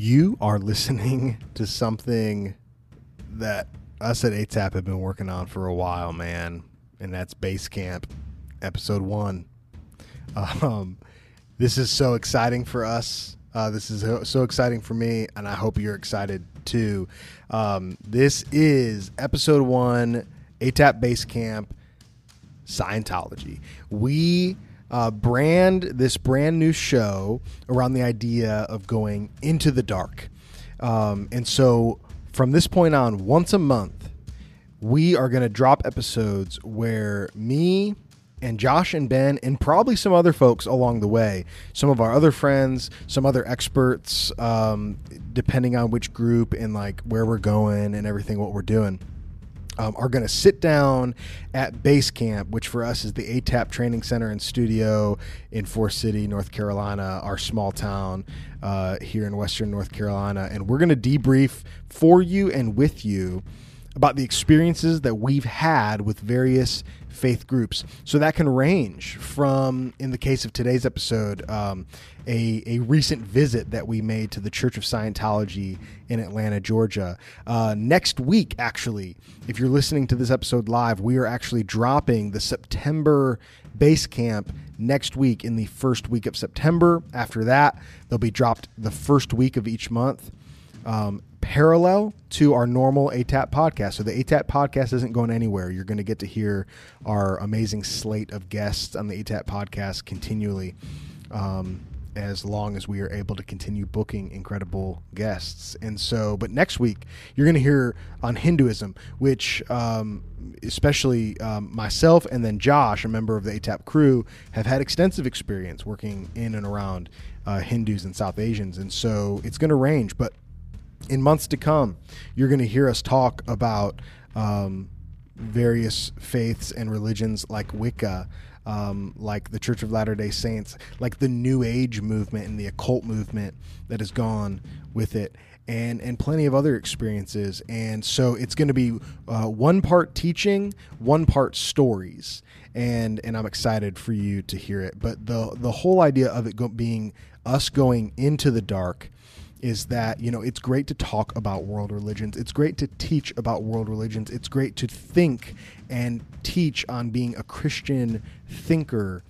You are listening to something that us at ATAP have been working on for a while, man, and that's Base Camp, episode one. Um, this is so exciting for us. Uh, this is so- exciting for me, and I hope you're excited too. Um, this is episode one, ATAP Base Camp, Scientology. We uh, brand this brand new show around the idea of going into the dark. Um, and so from this point on, once a month, we are going to drop episodes where me and Josh and Ben and probably some other folks along the way, some of our other friends, some other experts, um, depending on which group and like where we're going and everything, what we're doing um, are going to sit down at base camp, which for us is the ATAP Training Center and Studio in Forest City, North Carolina, our small town uh, here in Western North Carolina. And we're going to debrief for you and with you about the experiences that we've had with various faith groups. So that can range from, in the case of today's episode, um, a, a recent visit that we made to the Church of Scientology in Atlanta, Georgia. Uh, next week, actually, if you're listening to this episode live, we are actually dropping the September base camp next week in the first week of September. After that, they'll be dropped the first week of each month. Um, parallel to our normal ATAP podcast. So the ATAP podcast isn't going anywhere. You're going to get to hear our amazing slate of guests on the ATAP podcast continually. Um, as long as we are able to continue booking incredible guests. And so, but next week, you're going to hear on Hinduism, which um, especially um, myself and then Josh, a member of the ATAP crew, have had extensive experience working in and around uh, Hindus and South Asians. And so it's going to range. But in months to come, you're going to hear us talk about um, various faiths and religions like Wicca, um, like the Church of Latter day Saints, like the New Age movement and the occult movement that has gone with it. And, and plenty of other experiences. And so it's going to be uh, one part teaching, one part stories. And, and I'm excited for you to hear it. But the, the whole idea of it go- being us going into the dark is that you know it's great to talk about world religions. It's great to teach about world religions. It's great to think and teach on being a christian thinker.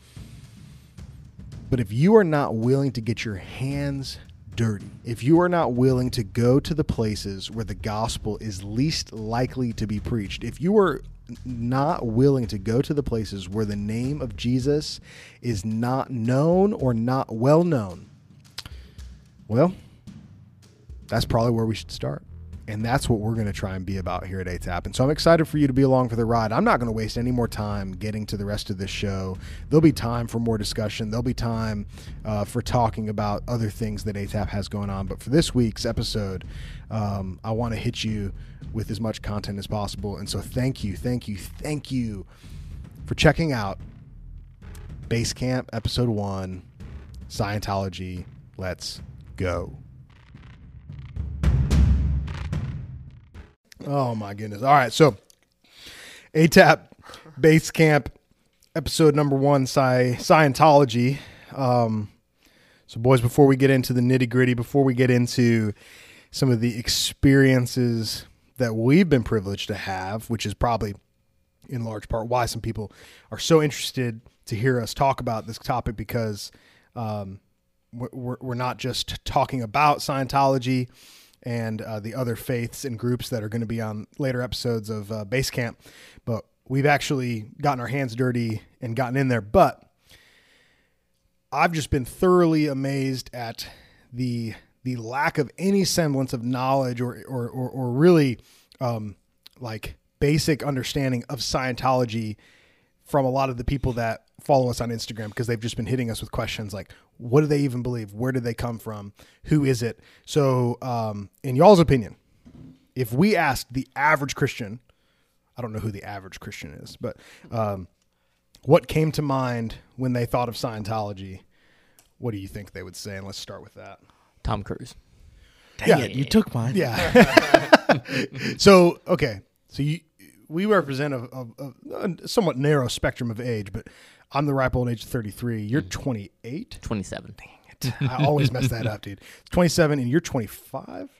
But if you are not willing to get your hands dirty if you are not willing to go to the places where the gospel is least likely to be preached if you are not willing to go to the places where the name of jesus is not known or not well known well that's probably where we should start. And that's what we're going to try and be about here at ATAP. And so I'm excited for you to be along for the ride. I'm not going to waste any more time getting to the rest of this show. There'll be time for more discussion. There'll be time uh, for talking about other things that ATAP has going on. But for this week's episode, um, I want to hit you with as much content as possible. And so thank you, thank you, thank you for checking out Base Camp Episode 1 Scientology. Let's go. Oh my goodness. All right. So ATAP Base Camp episode number one, Sci- Scientology. Um, so, boys, before we get into the nitty gritty, before we get into some of the experiences that we've been privileged to have, which is probably in large part why some people are so interested to hear us talk about this topic because um, we're, we're not just talking about Scientology and uh, the other faiths and groups that are going to be on later episodes of uh, Base Camp, but we've actually gotten our hands dirty and gotten in there. But I've just been thoroughly amazed at the the lack of any semblance of knowledge or or or, or really um, like basic understanding of Scientology from a lot of the people that follow us on Instagram because they've just been hitting us with questions like, what do they even believe? Where do they come from? Who is it? So, um, in y'all's opinion, if we asked the average Christian, I don't know who the average Christian is, but um, what came to mind when they thought of Scientology? What do you think they would say? And let's start with that. Tom Cruise. Dang Yeah. it, you took mine. Yeah. so okay, so you we represent a, a, a somewhat narrow spectrum of age, but I'm the ripe old age of 33. You're mm. 28. 27. Dang it. I always mess that up, dude. 27 and you're 25?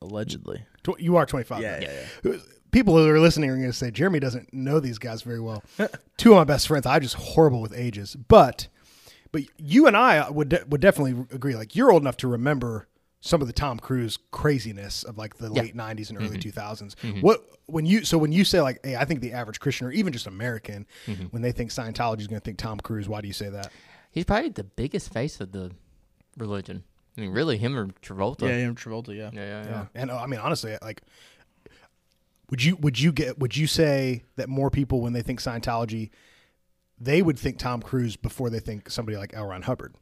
Allegedly. Tw- You are 25. Yeah, right? yeah, yeah. People who are listening are going to say Jeremy doesn't know these guys very well. Two of my best friends, I'm just horrible with ages. But but you and I would de- would definitely agree like you're old enough to remember some of the Tom Cruise craziness of like the late 90s and mm-hmm. early 2000s. Mm-hmm. What when you so when you say like hey, I think the average Christian or even just American mm-hmm. when they think Scientology is going to think Tom Cruise, why do you say that? He's probably the biggest face of the religion. I mean, really, him or Travolta. Yeah, him Travolta. Yeah. yeah, yeah. yeah. Yeah. And uh, I mean, honestly, like, would you would you get would you say that more people when they think Scientology, they would think Tom Cruise before they think somebody like L. Ron Hubbard?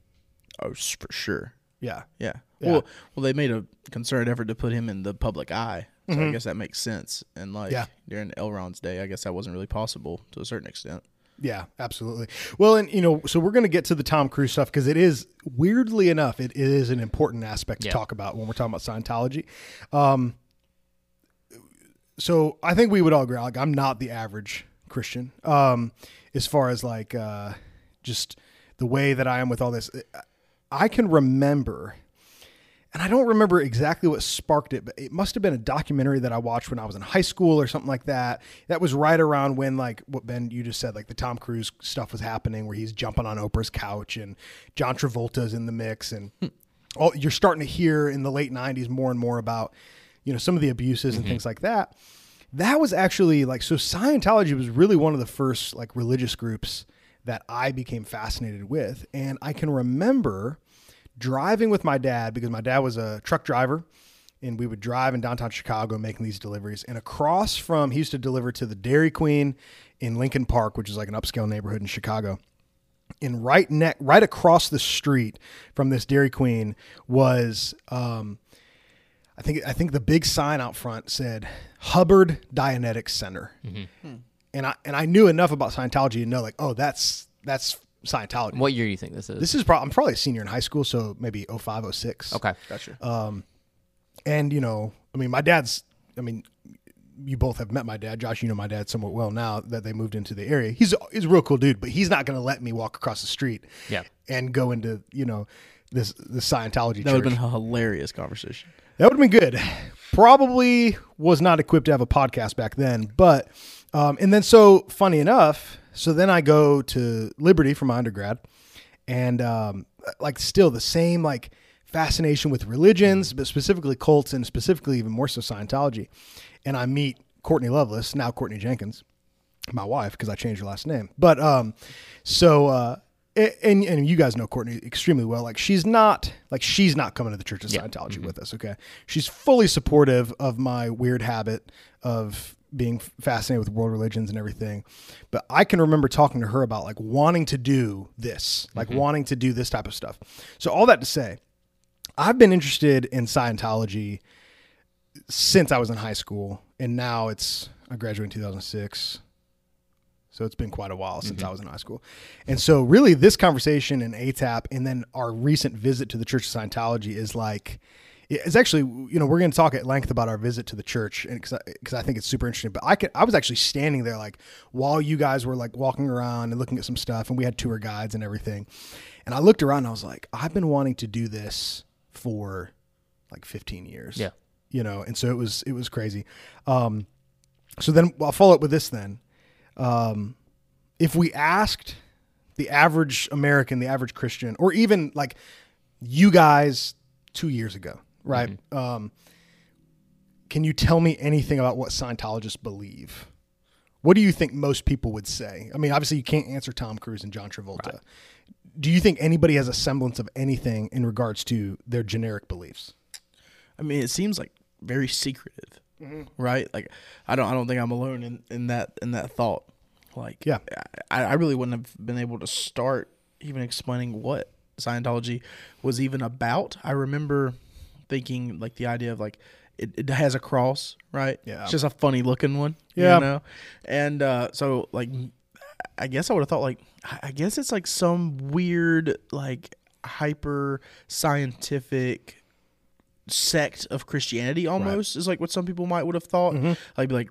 Oh, for sure. Yeah. Yeah. Yeah. Well, well, they made a concerted effort to put him in the public eye, so I guess that makes sense. And like Mm-hmm. Yeah. during L. Ron's day, I guess that wasn't really possible to a certain extent. Yeah, absolutely. Well, and you know, so we're going to get to the Tom Cruise stuff because it is weirdly enough, it, it is an important aspect to Yeah. talk about when we're talking about Scientology. Um, so I think we would all agree. Like, I'm not the average Christian. Um, as far as like uh, just the way that I am with all this, I can remember. And I don't remember exactly what sparked it, but it must have been a documentary that I watched when I was in high school or something like that. That was right around when, like, what Ben you just said, like the Tom Cruise stuff was happening, where he's jumping on Oprah's couch and John Travolta's in the mix, and hmm. all you're starting to hear in the late '90s more and more about, you know, some of the abuses and mm-hmm. things like that. That was actually like so. Scientology was really one of the first like religious groups that I became fascinated with, and I can remember driving with my dad because my dad was a truck driver and we would drive in downtown Chicago making these deliveries. And across from, he used to deliver to the Dairy Queen in Lincoln Park, which is like an upscale neighborhood in Chicago. And right neck, right across the street from this Dairy Queen was, um, I think, I think the big sign out front said Hubbard Dianetics Center. And I and I knew enough about Scientology to know like, oh, that's that's Scientology. What year do you think this is? This is probably I'm probably a senior in high school, so maybe 05, 06. okay. Gotcha. Uh, And you know, I mean, my dad's. I mean, you both have met my dad, Josh. You know my dad somewhat well now that they moved into the area. He's he's a real cool dude, but he's not going to let me walk across the street. Yeah. And go into you know this the Scientology that would have been a hilarious conversation. That would have been good. Probably was not equipped to have a podcast back then, but um, and then so funny enough, so then I go to Liberty for my undergrad, and um, like still the same like fascination with religions, but specifically cults and specifically even more so Scientology, and I meet Courtney Lovelace now Courtney Jenkins, my wife because I changed her last name, but um, so. Uh, and and you guys know Courtney extremely well. Like she's not like she's not coming to the Church of Yeah. Scientology with us. Okay, she's fully supportive of my weird habit of being fascinated with world religions and everything. But I can remember talking to her about like wanting to do this, like mm-hmm. wanting to do this type of stuff. So all that to say, I've been interested in Scientology since I was in high school, and now it's I graduated in 2006. So it's been quite a while since mm-hmm. I was in high school. And so really this conversation and ATAP and then our recent visit to the Church of Scientology is like it's actually you know we're going to talk at length about our visit to the church and cuz I, 'cause I think it's super interesting but I could I was actually standing there like while you guys were like walking around and looking at some stuff and we had tour guides and everything. And I looked around and I was like I've been wanting to do this for like 15 years. Yeah. You know, and so it was it was crazy. Um so then I'll follow up with this then um, if we asked the average American, the average Christian, or even like you guys two years ago, right? Um, can you tell me anything about what Scientologists believe? What do you think most people would say? I mean, obviously, you can't answer Tom Cruise and John Travolta. Do you think anybody has a semblance of anything in regards to their generic beliefs? I mean, it seems like very secretive, right? Like, I don't, I don't think I'm alone in, in that in that thought. Like, Yeah. I, I really wouldn't have been able to start even explaining what Scientology was even about. I remember thinking like the idea of like it, it has a cross, right? Yeah. it's just a funny looking one, Yeah. you know. And uh, so like, I guess I would have thought like, I guess it's like some weird like hyper scientific sect of Christianity almost is like what some people might would have thought. Like be like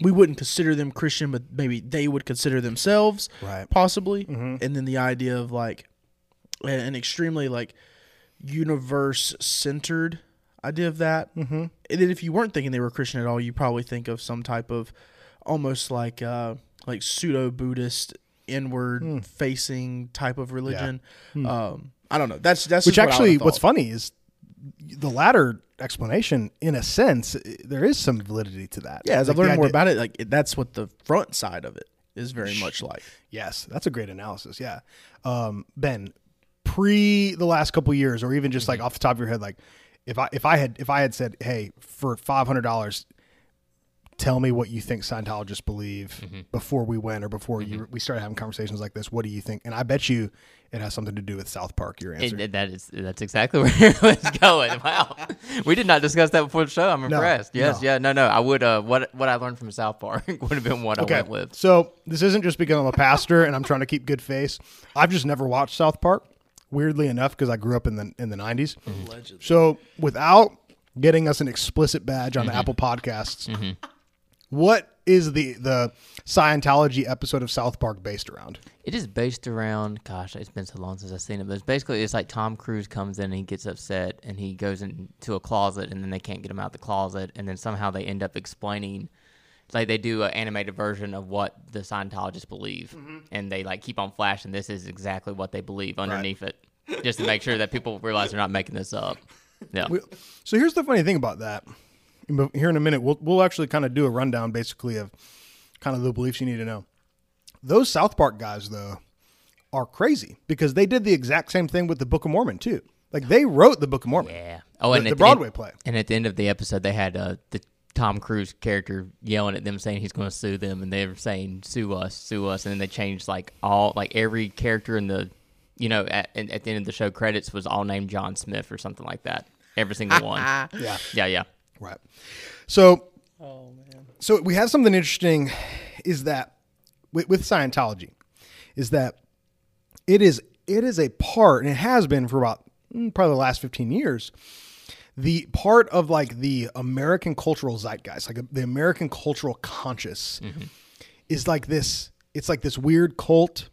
we wouldn't consider them Christian, but maybe they would consider themselves Right. possibly. And then the idea of like an extremely like universe centered idea of that. Mm-hmm. And then if you weren't thinking they were Christian at all, you probably think of some type of almost like uh, like pseudo Buddhist inward Hmm. facing type of religion. Um, I don't know. That's that's Which just what actually, what's funny is the latter explanation, in a sense, there is some validity to that. Yeah, as I've learned more about it, like that's what the front side of it is very much like. Yes, that's a great analysis. Yeah, um, Ben, pre the last couple years, or even just like Mm-hmm. off the top of your head, like if I if I had if I had said, hey, for five hundred dollars, tell me what you think Scientologists believe Mm-hmm. before we went or before you we started having conversations like this. What do you think? And I bet you it has something to do with South Park. Your answer. And that is that's exactly where it was going. Wow, we did not discuss that before the show. I'm impressed. yes, no. yeah, no, no. I would. Uh, what what I learned from South Park would have been what I went with. So this isn't just because I'm a pastor and I'm trying to keep good face. I've just never watched South Park. Weirdly enough, because I grew up in the in the 90s. Allegedly. So without getting us an explicit badge on the Apple Podcasts, mm-hmm. what is the the Scientology episode of South Park based around? It is based around. Gosh, it's been so long since I've seen it. But it's basically it's like Tom Cruise comes in and he gets upset and he goes into a closet and then they can't get him out the closet and then somehow they end up explaining. Like they do an animated version of what the Scientologists believe, and they like keep on flashing. This is exactly what they believe underneath it, just to make sure that people realize they're not making this up. Yeah, We- So here's the funny thing about that. Here in a minute, we'll we'll actually kind of do a rundown, basically of kind of the beliefs you need to know. Those South Park guys, though, are crazy because they did the exact same thing with the Book of Mormon too. Like they wrote the Book of Mormon. Yeah. Oh, The- and the at Broadway end- play. And at the end of the episode, they had uh, the Tom Cruise character yelling at them, saying he's going to sue them, and they're saying "sue us, sue us," and then they changed like all like every character in the, you know, at, at the end of the show credits was all named John Smith or something like that. Every single one. Yeah. Yeah, yeah. Right. So Oh man. so we have something interesting is that with, with Scientology is that it is it is a part and it has been for about mm, probably the last 15 years the part of like the American cultural zeitgeist like the American cultural conscious mm-hmm. is like this it's like this weird cult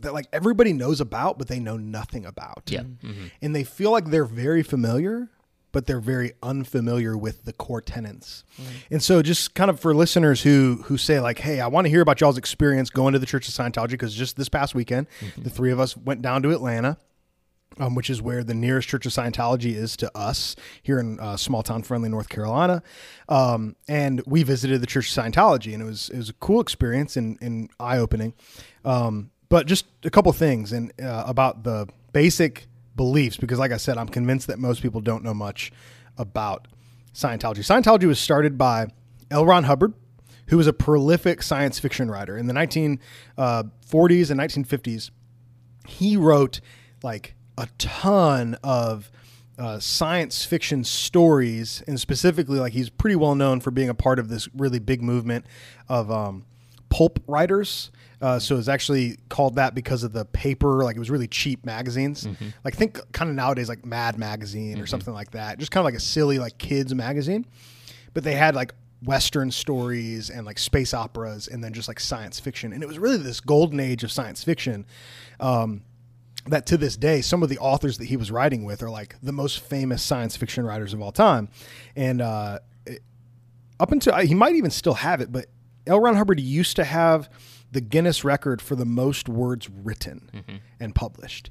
that like everybody knows about but they know nothing about. Yeah. Mm-hmm. Mm-hmm. and they feel like they're very familiar but they're very unfamiliar with the core tenets. Mm. And so just kind of for listeners who who say like hey i want to hear about y'all's experience going to the church of scientology because just this past weekend the three of us went down to atlanta um, which is where the nearest Church of Scientology is to us here in uh, small town friendly North Carolina. Um, and we visited the Church of Scientology, and it was it was a cool experience and, and eye opening. Um, but just a couple things and uh, about the basic beliefs, because like I said, I'm convinced that most people don't know much about Scientology. Scientology was started by L. Ron Hubbard, who was a prolific science fiction writer in the 1940s and 1950s he wrote like a ton of uh, science fiction stories, and specifically, like he's pretty well known for being a part of this really big movement of um, pulp writers. Uh, so it's actually called that because of the paper, like it was really cheap magazines. Like think kind of nowadays like Mad Magazine or something like that, just kind of like a silly like kids magazine. But they had like Western stories and like space operas, and then just like science fiction, and it was really this golden age of science fiction. Um, that to this day, some of the authors that he was writing with are like the most famous science fiction writers of all time. And uh, it- up until he might even still have it, but L. Ron Hubbard used to have the Guinness record for the most words written and published.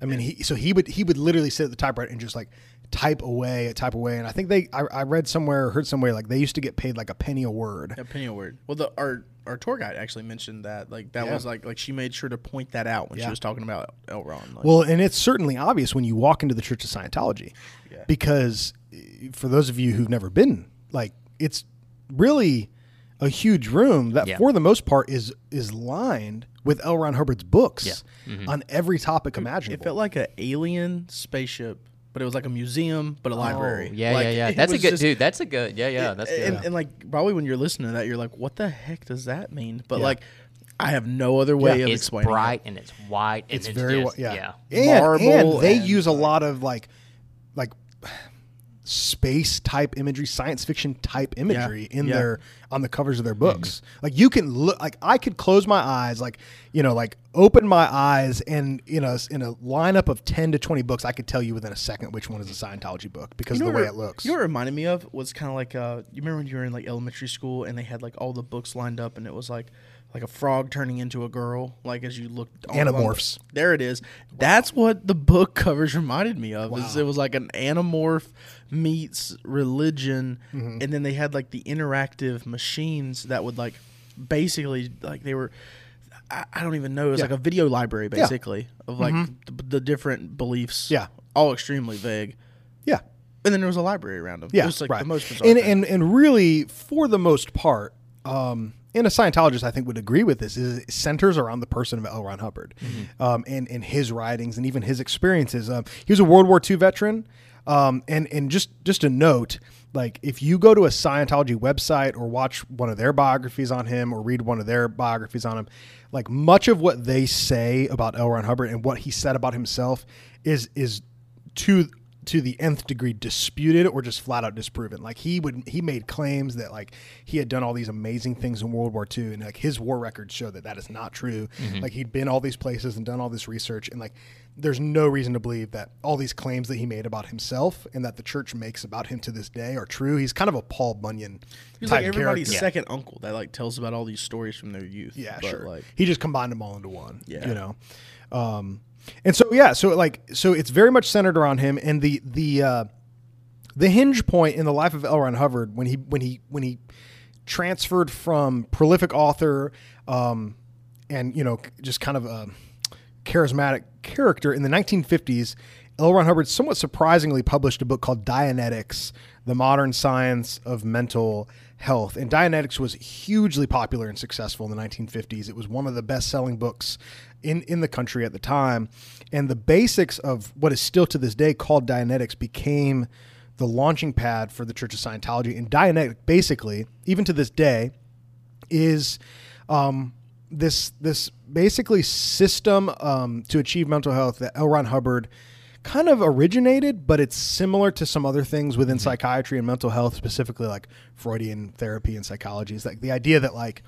I mean, he so he would he would literally sit at the typewriter and just like type away, a type away. And I think they I, I read somewhere, or heard somewhere like they used to get paid like a penny a word. A penny a word. Well, the our our tour guide actually mentioned that. Like that Yeah. was like like she made sure to point that out when Yeah. she was talking about L. Ron. Like, Well, and it's certainly obvious when you walk into the Church of Scientology, Yeah. because eh, for those of you who've never been, like it's really a huge room that, Yeah. for the most part, is is lined with L. Ron Hubbard's books on every topic imaginable. it felt like an alien spaceship, but it was like a museum, but a oh, library. Oh, yeah, Like, yeah, yeah. it That's a good just- dude. That's a good. Yeah, yeah. That's good. and, and like probably when you're listening to that, you're like, "What the heck does that mean?" But Yeah. like, I have no other way Yeah. of it's explaining. It's bright and it's white. And it's it's, very just, wa- yeah. yeah. And, Marble and they and, use a lot of like like space type imagery, science fiction type imagery in yeah. their on the covers of their books. Like you can look like I could close my eyes, like you know, like open my eyes, and you know, in a lineup of ten to twenty books, I could tell you within a second which one is a Scientology book because You know of the way it looks. You know what it reminded me of was kind of like uh, you remember when you were in like elementary school and they had like all the books lined up and it was like like a frog turning into a girl, like as you looked. all along. There it is. That's what the book covers reminded me of. is it was like an animorph meets religion, Mm-hmm. and then they had like the interactive machines that would like basically like they were. I, I don't even know. It was Yeah. Mm-hmm. like a video library basically of like the, the different beliefs. Yeah. all extremely vague. yeah, And then there was a library around them. Yeah, it was like right. the most bizarre. and, thing. and and really, for the most part, um, and a Scientologist I think would agree with this is it centers around the person of L. Ron Hubbard, Mm-hmm. um, and and his writings and even his experiences. Um, he was a World War II veteran, um, and and just just a note. Like if you go to a Scientology website or watch one of their biographies on him or read one of their biographies on him, like much of what they say about L. Ron Hubbard and what he said about himself is is to to the nth degree disputed or just flat out disproven. Like he would he made claims that like he had done all these amazing things in World War II and like his war records show that that is not true. Like he'd been all these places and done all this research and like there's no reason to believe that all these claims that he made about himself and that the church makes about him to this day are true. He's kind of a Paul Bunyan He's like everybody's character. second uncle that like tells about all these stories from their youth. Yeah, sure. Like, he just combined them all into one. Yeah. you know. Um, and so yeah, so like so it's very much centered around him and the the uh, the hinge point in the life of L. Ron Hubbard when he when he when he transferred from prolific author um, and you know just kind of a charismatic character in the 1950s. L. Ron Hubbard somewhat surprisingly published a book called Dianetics: The Modern Science of Mental Health. And Dianetics was hugely popular and successful in the 1950s. It was one of the best-selling books in in the country at the time. And the basics of what is still to this day called Dianetics became the launching pad for the Church of Scientology. And Dianetic, basically, even to this day, is um, this this basically system um, to achieve mental health that L. Ron Hubbard kind of originated, but it's similar to some other things within psychiatry and mental health, specifically like Freudian therapy and psychology. Is like the idea that like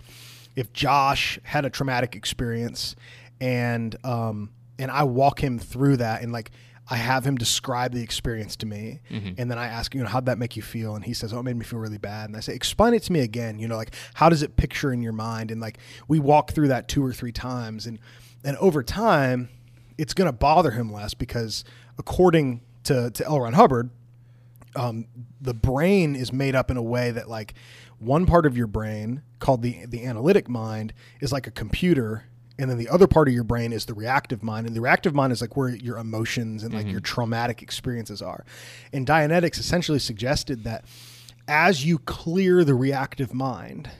if Josh had a traumatic experience and um, and I walk him through that and like I have him describe the experience to me, and then I ask, you know, how'd that make you feel? And he says, oh, it made me feel really bad. And I say, explain it to me again. You know, like how does it picture in your mind? And like we walk through that two or three times, and and over time, it's going to bother him less because according to to L. Ron Hubbard, um, the brain is made up in a way that like one part of your brain called the the analytic mind is like a computer and then the other part of your brain is the reactive mind. And the reactive mind is like where your emotions and like your mm-hmm. traumatic experiences are. And dianetics essentially suggested that as you clear the reactive mind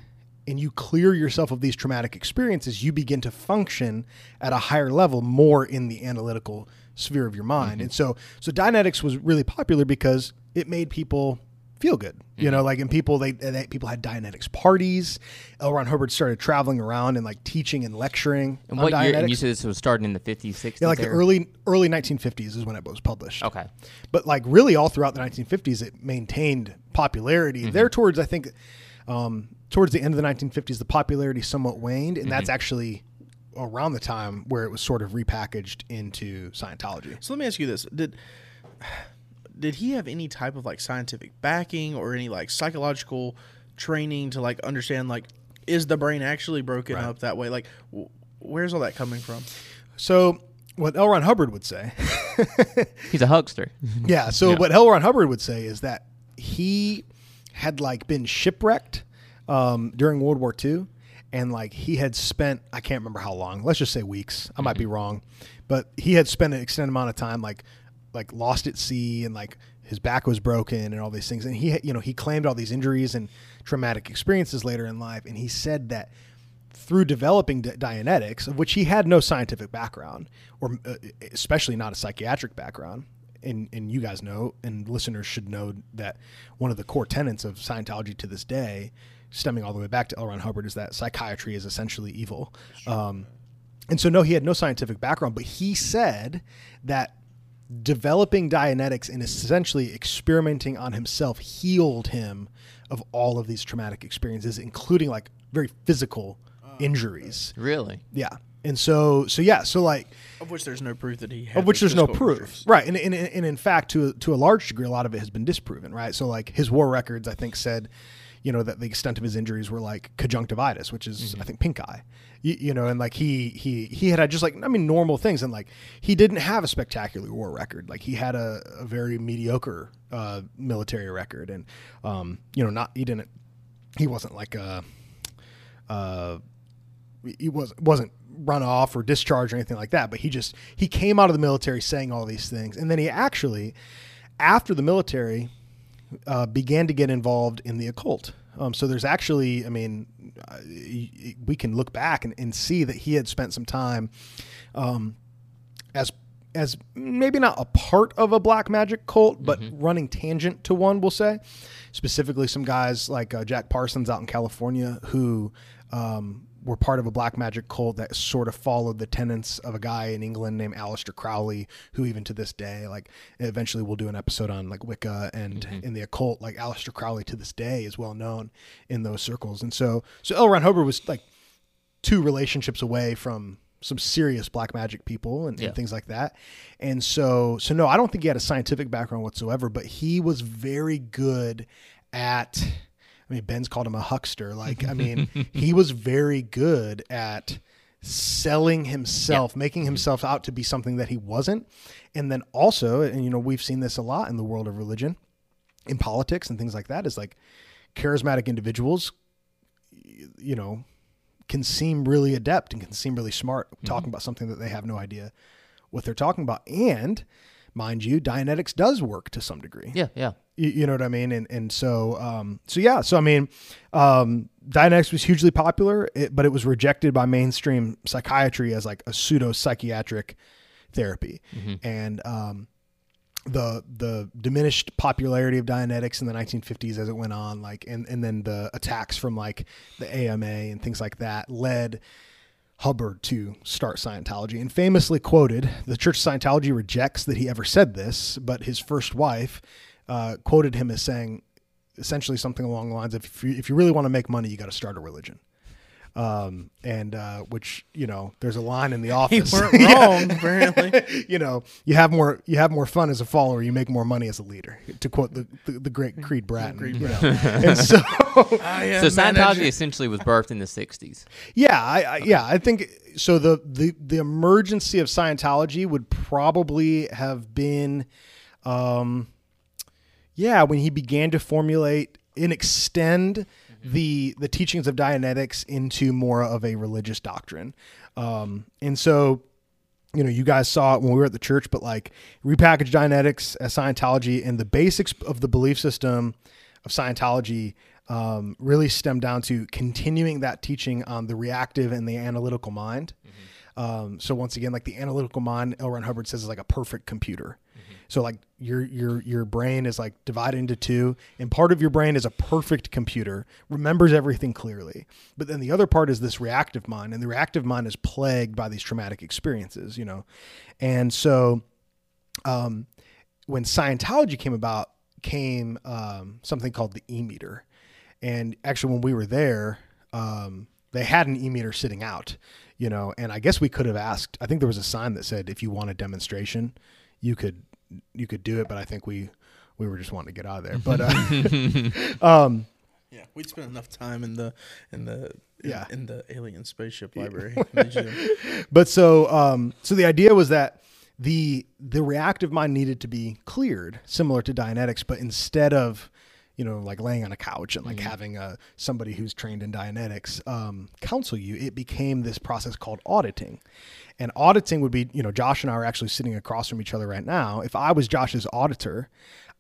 and you clear yourself of these traumatic experiences, you begin to function at a higher level, more in the analytical sphere of your mind. Mm-hmm. And so, so Dianetics was really popular because it made people feel good. You know, like and people they, they people had Dianetics parties. L. Ron Hubbard started traveling around and like teaching and lecturing And on what year? And you said this was starting in the 50s, 60s. yeah, like the early early 1950s is when it was published. Okay. But like really all throughout the 1950s, it maintained popularity. Mm-hmm. There towards I think um, towards the end of the 1950s, the popularity somewhat waned, and Mm-hmm. that's actually around the time where it was sort of repackaged into Scientology. So let me ask you this: Did did he have any type of like scientific backing or any like psychological training to like understand like is the brain actually broken up that way? Like, w- where's all that coming from? So what L. Ron Hubbard would say, He's a huckster. yeah. So what L. Ron Hubbard would say is that he had like been shipwrecked um, during World War II, and like he had spent I can't remember how long. Let's just say weeks. I might be wrong, but he had spent an extended amount of time like like lost at sea and like his back was broken and all these things. And he you know he claimed all these injuries and traumatic experiences later in life, and he said that through developing Dianetics, of which he had no scientific background, or uh, especially not a psychiatric background. And, and you guys know, and listeners should know that one of the core tenets of Scientology to this day, stemming all the way back to L. Ron Hubbard, is that psychiatry is essentially evil. Um, and so, no, he had no scientific background, but he said that developing Dianetics and essentially experimenting on himself healed him of all of these traumatic experiences, including like very physical oh, injuries. Really? Yeah. And so, so yeah, so like, Of which there's no proof that he had. of which there's no proof, injuries. right? And, and, and in fact, to to a large degree, a lot of it has been disproven, right? So like his war records, I think said, you know, that the extent of his injuries were like conjunctivitis, which is I mm-hmm. think pink eye, you, you know, and like he he he had just like I mean normal things, and like he didn't have a spectacular war record, like he had a, a very mediocre uh, military record, and um, you know, not he didn't he wasn't like a uh, he was wasn't run off or discharged or anything like that. But he just he came out of the military saying all these things. And then he actually after the military uh, began to get involved in the occult um, so there's actually i mean uh, we can look back and, and see that he had spent some time um, as as maybe not a part of a black magic cult, but running tangent to one, we'll say. Specifically, some guys like uh, Jack Parsons out in California who um, were part of a black magic cult that sort of followed the tenets of a guy in England named Aleister Crowley, who even to this day, like eventually we'll do an episode on like Wicca and mm-hmm. in the occult. Like Aleister Crowley to this day is well known in those circles, and so so L. Ron Hubbard was like two relationships away from some serious black magic people and, Yeah. and things like that. And so, so no, I don't think he had a scientific background whatsoever, but he was very good at, I mean, Ben's called him a huckster. Like, I mean, he was very good at selling himself, making himself out to be something that he wasn't. And then also, and you know, we've seen this a lot in the world of religion, in politics and things like that, is like charismatic individuals, you know, can seem really adept and can seem really smart mm-hmm. talking about something that they have no idea what they're talking about. And mind you, Dianetics does work to some degree. Yeah, yeah. You, you know what I mean? And and so um, so yeah. So I mean, um, Dianetics was hugely popular, it, but it was rejected by mainstream psychiatry as like a pseudo psychiatric therapy, and um, the the diminished popularity of Dianetics in the 1950s as it went on, like and and then the attacks from like the AMA and things like that led Hubbard to start Scientology. And famously quoted, the Church of Scientology rejects that he ever said this, but his first wife uh, quoted him as saying essentially something along the lines of if you, if you really want to make money, you got to start a religion. Um, and uh, which you know, there's a line in the He office. weren't wrong, apparently. you know, you have more you have more fun as a follower, you make more money as a leader. To quote the the, the great Creed Bratton. Creed you know. and so So Scientology ju- essentially was birthed in the '60s. yeah, I, I yeah, I think so. The, the the emergency of Scientology would probably have been, um, yeah, when he began to formulate and extend the the teachings of Dianetics into more of a religious doctrine, um, and so you know, you guys saw it when we were at the church, but like repackaged Dianetics as Scientology and the basics of the belief system of Scientology um, really stem down to continuing that teaching on the reactive and the analytical mind. Um, so once again, like the analytical mind, L. Ron Hubbard says is like a perfect computer. So like your your your brain is like divided into two, and part of your brain is a perfect computer, remembers everything clearly. But then the other part is this reactive mind, and the reactive mind is plagued by these traumatic experiences, you know. And so um, when Scientology came about, came um, something called the E meter. And actually, when we were there, um, they had an E meter sitting out, you know. And I guess we could have asked. I think there was a sign that said, "If you want a demonstration, you could you could do it." But I think we we were just wanting to get out of there. But uh, um, Yeah, we'd spent enough time in the in the in, Yeah. in the alien spaceship library. but so um, so the idea was that the the reactive mind needed to be cleared, similar to Dianetics, but instead of you know like laying on a couch and like having a somebody who's trained in Dianetics um, counsel you, it became this process called auditing. And auditing would be, you know, Josh and I are actually sitting across from each other right now. If I was Josh's auditor,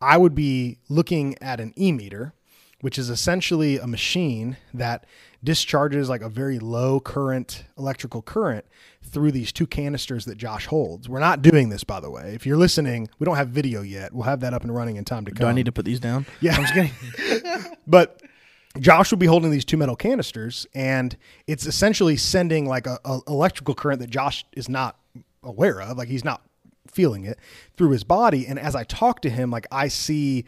I would be looking at an e meter, which is essentially a machine that discharges like a very low current electrical current through these two canisters that Josh holds. We're not doing this, by the way. If you're listening, we don't have video yet. We'll have that up and running in time to come. Do I need to put these down? Yeah. I'm just kidding. But Josh will be holding these two metal canisters, and it's essentially sending like a, a electrical current that Josh is not aware of. Like he's not feeling it through his body. And as I talk to him, like I see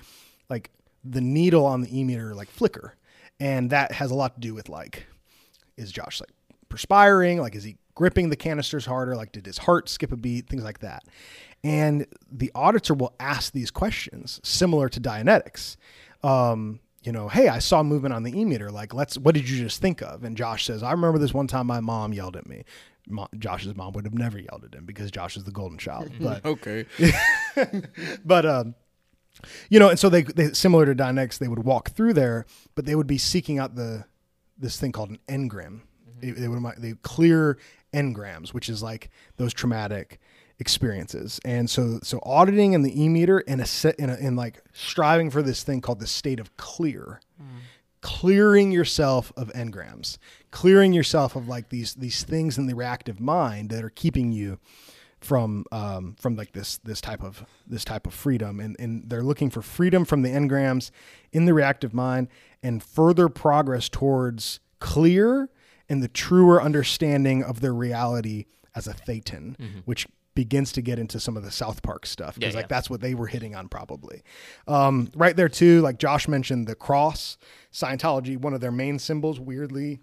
the needle on the e meter like flicker. And that has a lot to do with like, is Josh like perspiring? Like, is he gripping the canisters harder? Like, did his heart skip a beat? Things like that. And the auditor will ask these questions similar to Dianetics. Um, you know, hey, I saw movement on the e meter. Like, let's, what did you just think of? And Josh says, I remember this one time my mom yelled at me. Mo- Josh's mom would have never yelled at him because Josh is the golden child. But Okay. but um, you know, and so they, they similar to Dianetics, they would walk through there, but they would be seeking out the this thing called an engram. Mm-hmm. They, they would they clear engrams, which is like those traumatic experiences. And so so auditing in the e meter in a set in a, in like striving for this thing called the state of clear. Mm. Clearing yourself of engrams, clearing yourself of like these these things in the reactive mind that are keeping you from um, from like this this type of this type of freedom. And, and they're looking for freedom from the engrams in the reactive mind and further progress towards clear and the truer understanding of their reality as a thetan which begins to get into some of the south park stuff because Yeah, like yeah. that's what they were hitting on probably. Um, right there too like josh mentioned the cross. Scientology one of their main symbols weirdly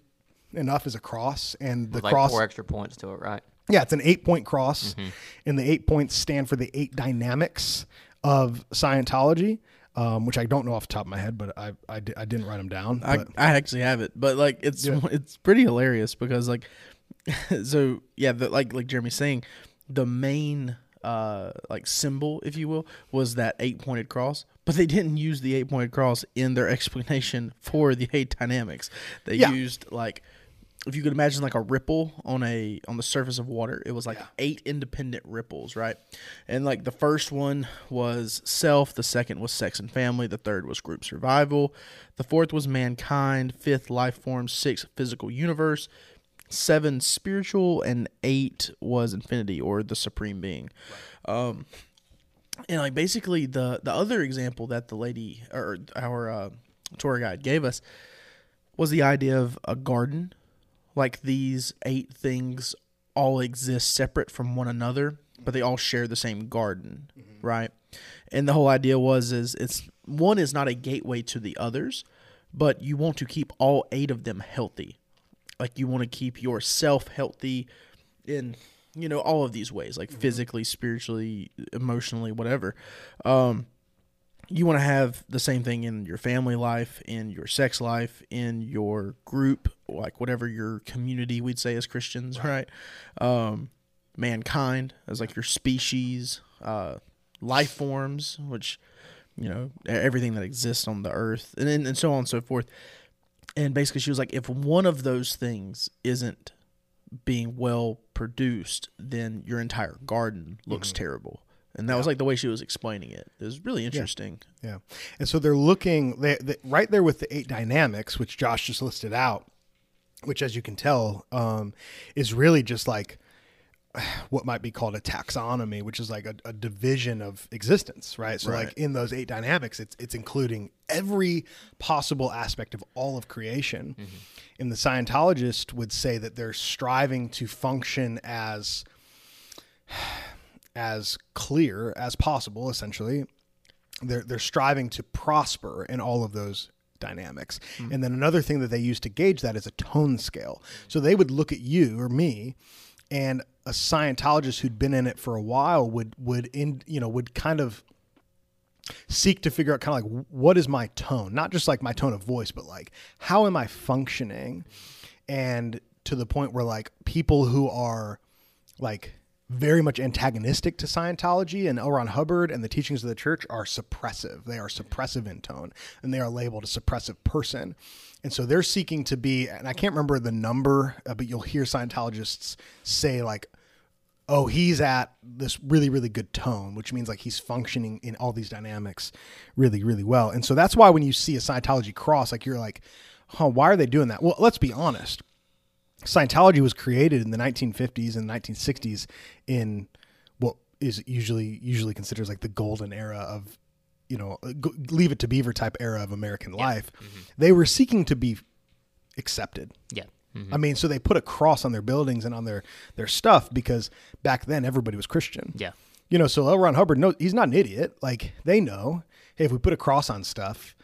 enough is a cross. And the With like cross four extra points to it, right? Yeah, it's an eight point cross, Mm-hmm. and the eight points stand for the eight dynamics of Scientology, um, which I don't know off the top of my head, but I I, di- I didn't write them down. I, I actually have it, but like it's it's pretty hilarious because like so yeah, the, like like Jeremy's saying, the main uh like symbol, if you will, was that eight pointed cross, but they didn't use the eight pointed cross in their explanation for the eight dynamics. They Yeah. used like if you could imagine like a ripple on a on the surface of water it was like eight independent ripples right? And like the first one was self the second was sex and family the third was group survival the fourth was mankind fifth life form sixth physical universe seven spiritual and eight was infinity or the supreme being. Um and like basically the the other example that the lady or our uh, tour guide gave us was the idea of a garden like these eight things all exist separate from one another but they all share the same garden right? And the whole idea was is it's one is not a gateway to the others but you want to keep all eight of them healthy. Like you want to keep yourself healthy in you know all of these ways like physically spiritually emotionally whatever. Um you want to have the same thing in your family life, in your sex life, in your group, like whatever your community we'd say as Christians, right? Um, mankind as like your species, uh, life forms, which you know everything that exists on the earth, and then, and so on and so forth. And basically, she was like, if one of those things isn't being well produced, then your entire garden looks terrible. And that was like the way she was explaining it. It was really interesting. yeah, and so they're looking they, they, right there with the eight dynamics, which Josh just listed out, which as you can tell um, is really just like what might be called a taxonomy, which is like a, a division of existence, right? So Right. like in those eight dynamics, it's it's including every possible aspect of all of creation. And the Scientologist would say that they're striving to function as as clear as possible, essentially. They're they're striving to prosper in all of those dynamics. Mm-hmm. And then another thing that they use to gauge that is a tone scale. So they would look at you or me and a Scientologist who'd been in it for a while would would in you know would kind of seek to figure out kind of like what is my tone not just like my tone of voice but like how am i functioning and to the point where like people who are like very much antagonistic to Scientology and L. Ron Hubbard and the teachings of the church are suppressive. They are suppressive in tone and they are labeled a suppressive person. And so they're seeking to be, and I can't remember the number, uh, but you'll hear Scientologists say, like, oh, he's at this really, really good tone, which means like he's functioning in all these dynamics really, really well. And so that's why when you see a Scientology cross, like you're like, huh, why are they doing that? Well, let's be honest. Scientology was created in the 1950s and 1960s in what is usually usually considered like the golden era of you know leave it to beaver type era of American life. They were seeking to be accepted. Yeah. Mhm. I mean, so they put a cross on their buildings and on their their stuff because back then everybody was Christian. Yeah. you know, so L. Ron Hubbard, no, he's not an idiot. Like they know, hey, if we put a cross on stuff,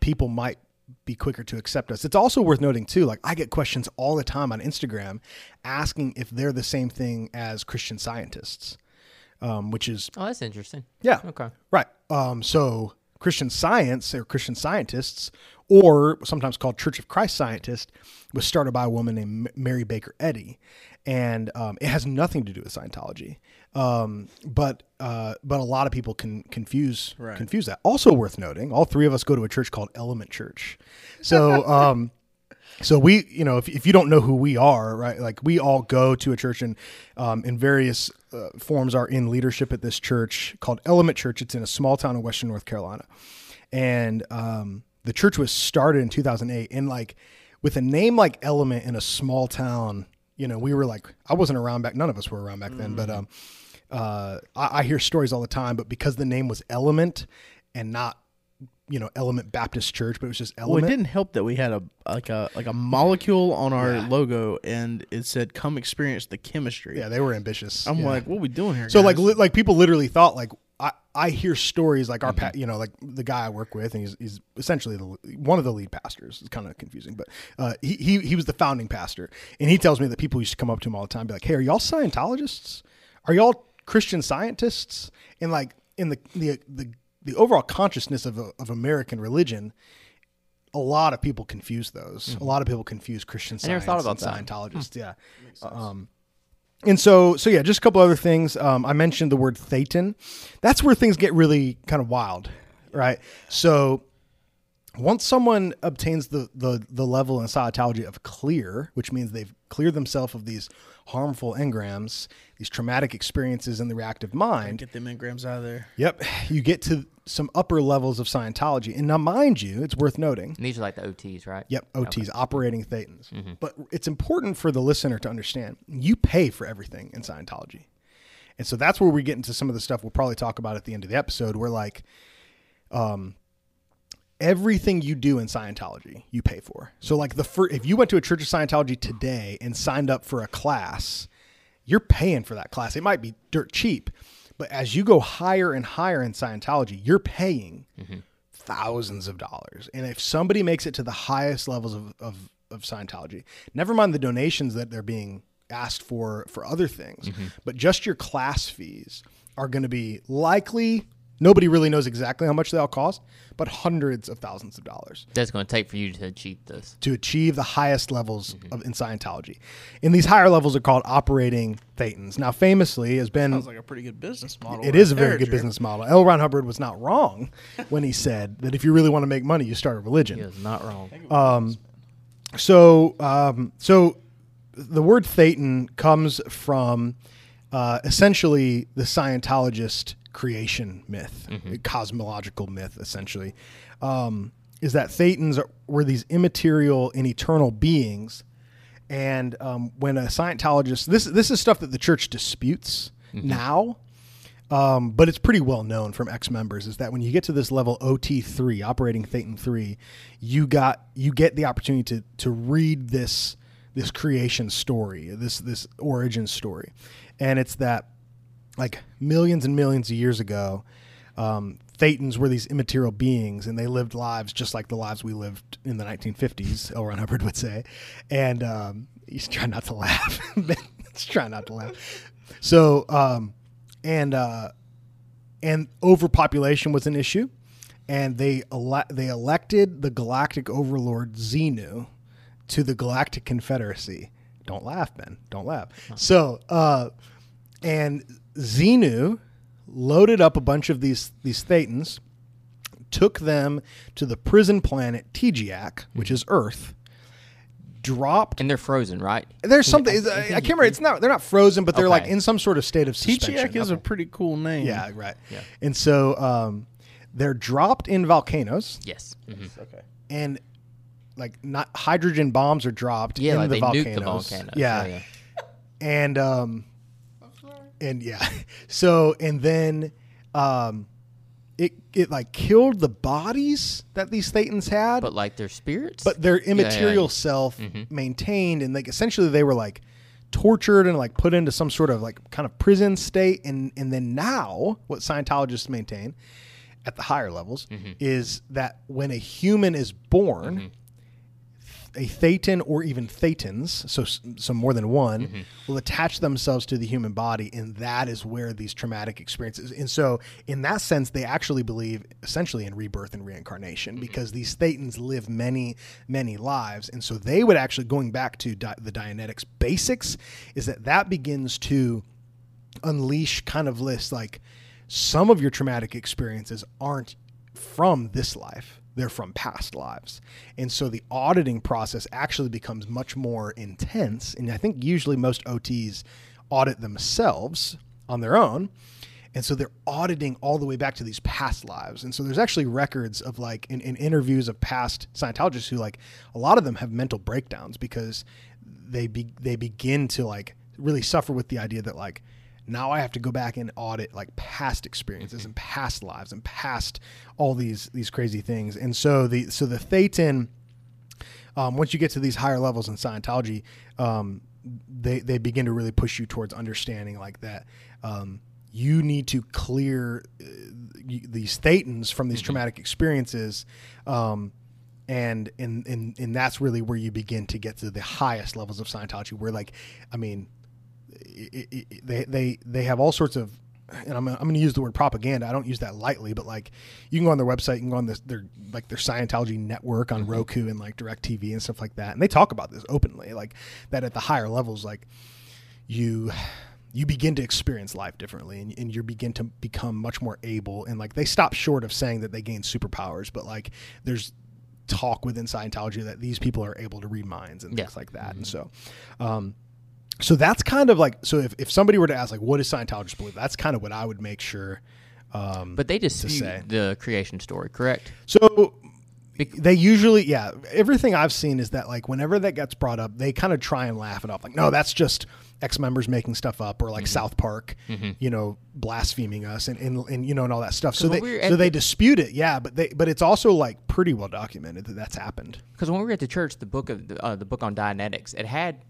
people might be quicker to accept us. It's also worth noting too, like I get questions all the time on Instagram asking if they're the same thing as Christian scientists, um, which is Oh, that's interesting. yeah, Okay. right. Um, so Christian Science or Christian scientists, or sometimes called Church of Christ scientist, was started by a woman named Mary Baker Eddy, and um, it has nothing to do with Scientology. Um, but uh, but a lot of people can confuse Right. confuse that. Also worth noting, all three of us go to a church called Element Church. So. Um, so we, you know, if, if you don't know who we are, right? Like we all go to a church and um, in various uh, forms are in leadership at this church called Element Church. It's in a small town in Western North Carolina, and um, the church was started in 2008. And like with a name like Element in a small town, you know, we were like, I wasn't around back. None of us were around back then, but um, uh, I, I hear stories all the time. But because the name was Element and not you know Element Baptist Church, but it was just Element. Well, it didn't help that we had a like a like a molecule on our Yeah. logo, and it said "Come experience the chemistry." Yeah, they were ambitious. I'm Yeah. like, what are we doing here? so like li- like people literally thought like I, I hear stories like our Mm-hmm. pa- you know like the guy I work with and he's, he's essentially the one of the lead pastors. It's kind of confusing, but uh, he, he he was the founding pastor, and he tells me that people used to come up to him all the time, and be like, "Hey, are y'all Scientologists? Are y'all Christian scientists?" And like in the the the, the overall consciousness of of American religion. A lot of people confuse those. A lot of people confuse Christian Mm-hmm. I never thought about and that. Hmm. Scientologists. Yeah, um, and so, so yeah, just a couple other things. Um, I mentioned the word Thetan. That's where things get really kind of wild, right? So, once someone obtains the the the level in Scientology of clear, which means they've cleared themselves of these harmful engrams, these traumatic experiences in the reactive mind, get them engrams out of there. yep, you get to some upper levels of Scientology. And now, mind you, it's worth noting And these are like the OTs, right? Yep, OTs, operating thetans. But it's important for the listener to understand you pay for everything in Scientology. And so that's where we get into some of the stuff we'll probably talk about at the end of the episode where like um everything you do in Scientology, you pay for. So like the fir- if you went to a Church of Scientology today and signed up for a class, you're paying for that class. It might be dirt cheap, but as you go higher and higher in Scientology, you're paying mm-hmm. thousands of dollars. And if somebody makes it to the highest levels of, of, of Scientology, never mind the donations that they're being asked for for other things, mm-hmm. but just your class fees are going to be likely. Nobody really knows exactly how much they all cost, but hundreds of thousands of dollars That's going to take for you to achieve this. to achieve the highest levels of in Scientology. And these higher levels are called operating thetans. Now, famously, has been Sounds like a pretty good business model. It is a very good business model. L. Ron Hubbard was not wrong when he said that if you really want to make money, you start a religion. He was not wrong. Um, So, um, so the word Thetan comes from uh, essentially the Scientologist creation myth, a cosmological myth, essentially. Um, is that Thetans are, were these immaterial and eternal beings, and um, when a Scientologist, this this is stuff that the church disputes now. Um, but it's pretty well known from ex members is that when you get to this level OT three, operating Thetan three, you got you get the opportunity to to read this this creation story, this this origin story, and it's that like millions and millions of years ago, um, Thetans were these immaterial beings, and they lived lives just like the lives we lived in the 1950s. L. Ron Hubbard would say, and um, he's trying not to laugh. he's trying not to laugh. So, um, and uh, and overpopulation was an issue, and they ele- they elected the galactic overlord Xenu to the Galactic Confederacy. Don't laugh, Ben. Don't laugh. So, uh, and Xenu loaded up a bunch of these these Thetans, took them to the prison planet Teegeeack, which is Earth. Dropped. And they're frozen, right? There's something. I I, I can't remember. It's not. They're not frozen, but they're like in some sort of state of suspension. Teegeeack is a pretty cool name. yeah, right. Yeah. And so um, they're dropped in volcanoes, Yes. hmm Okay. and like not hydrogen bombs are dropped Yeah, in like the they volcanoes. nuked the volcanoes. Yeah. yeah. and um and yeah so and then um it it like killed the bodies that these thetans had But like their spirits. but their yeah, immaterial yeah. self Mhm. maintained and like essentially they were like tortured and like put into some sort of like kind of prison state and and then now what Scientologists maintain at the higher levels is that when a human is born a thetan or even thetans, so so more than one, mm-hmm. will attach themselves to the human body, and that is where these traumatic experiences. And so, in that sense, they actually believe essentially in rebirth and reincarnation mm-hmm. because these thetans live many, many lives, and so they would actually going back to di- the Dianetics basics is that that begins to unleash kind of this like some of your traumatic experiences aren't from this life they're from past lives. And so the auditing process actually becomes much more intense and i think usually most ots audit themselves on their own. And so they're auditing all the way back to these past lives. And so there's actually records of like in, in interviews of past scientologists who like a lot of them have mental breakdowns because they be, they begin to like really suffer with the idea that like now I have to go back and audit like past experiences and past lives and past all these these crazy things. And so the so the Thetan, um, once you get to these higher levels in Scientology, um, they they begin to really push you towards understanding like that. Um, you need to clear uh, these thetans from these traumatic experiences. Um, and and, and and that's really where you begin to get to the highest levels of Scientology, where like, I mean, it, it, it- they they they have all sorts of and I'm, I'm going to use the word propaganda. I don't use that lightly, but like you can go on their website, you can go on this their like their Scientology network on Roku and like DirecTV and stuff like that, and they talk about this openly, like that at the higher levels, like you you begin to experience life differently and, and you begin to become much more able and like they stop short of saying that they gain superpowers but like there's talk within scientology that these people are able to read minds and Yeah. things like that and so um so that's kind of like so if, if somebody were to ask like what does scientologists believe that's kind of what i would make sure um But they dispute say. the creation story, correct? so they usually, yeah, everything I've seen is that like whenever that gets brought up, they kind of try and laugh it off. Like, no, that's just ex members making stuff up, or like Mm-hmm. South Park, you know, blaspheming us and, and, and you know and all that stuff. So they we so at they dispute it, yeah, but they but it's also like pretty well documented that that's happened. Because when we were at the church, the book of the, uh, the book on Dianetics, it had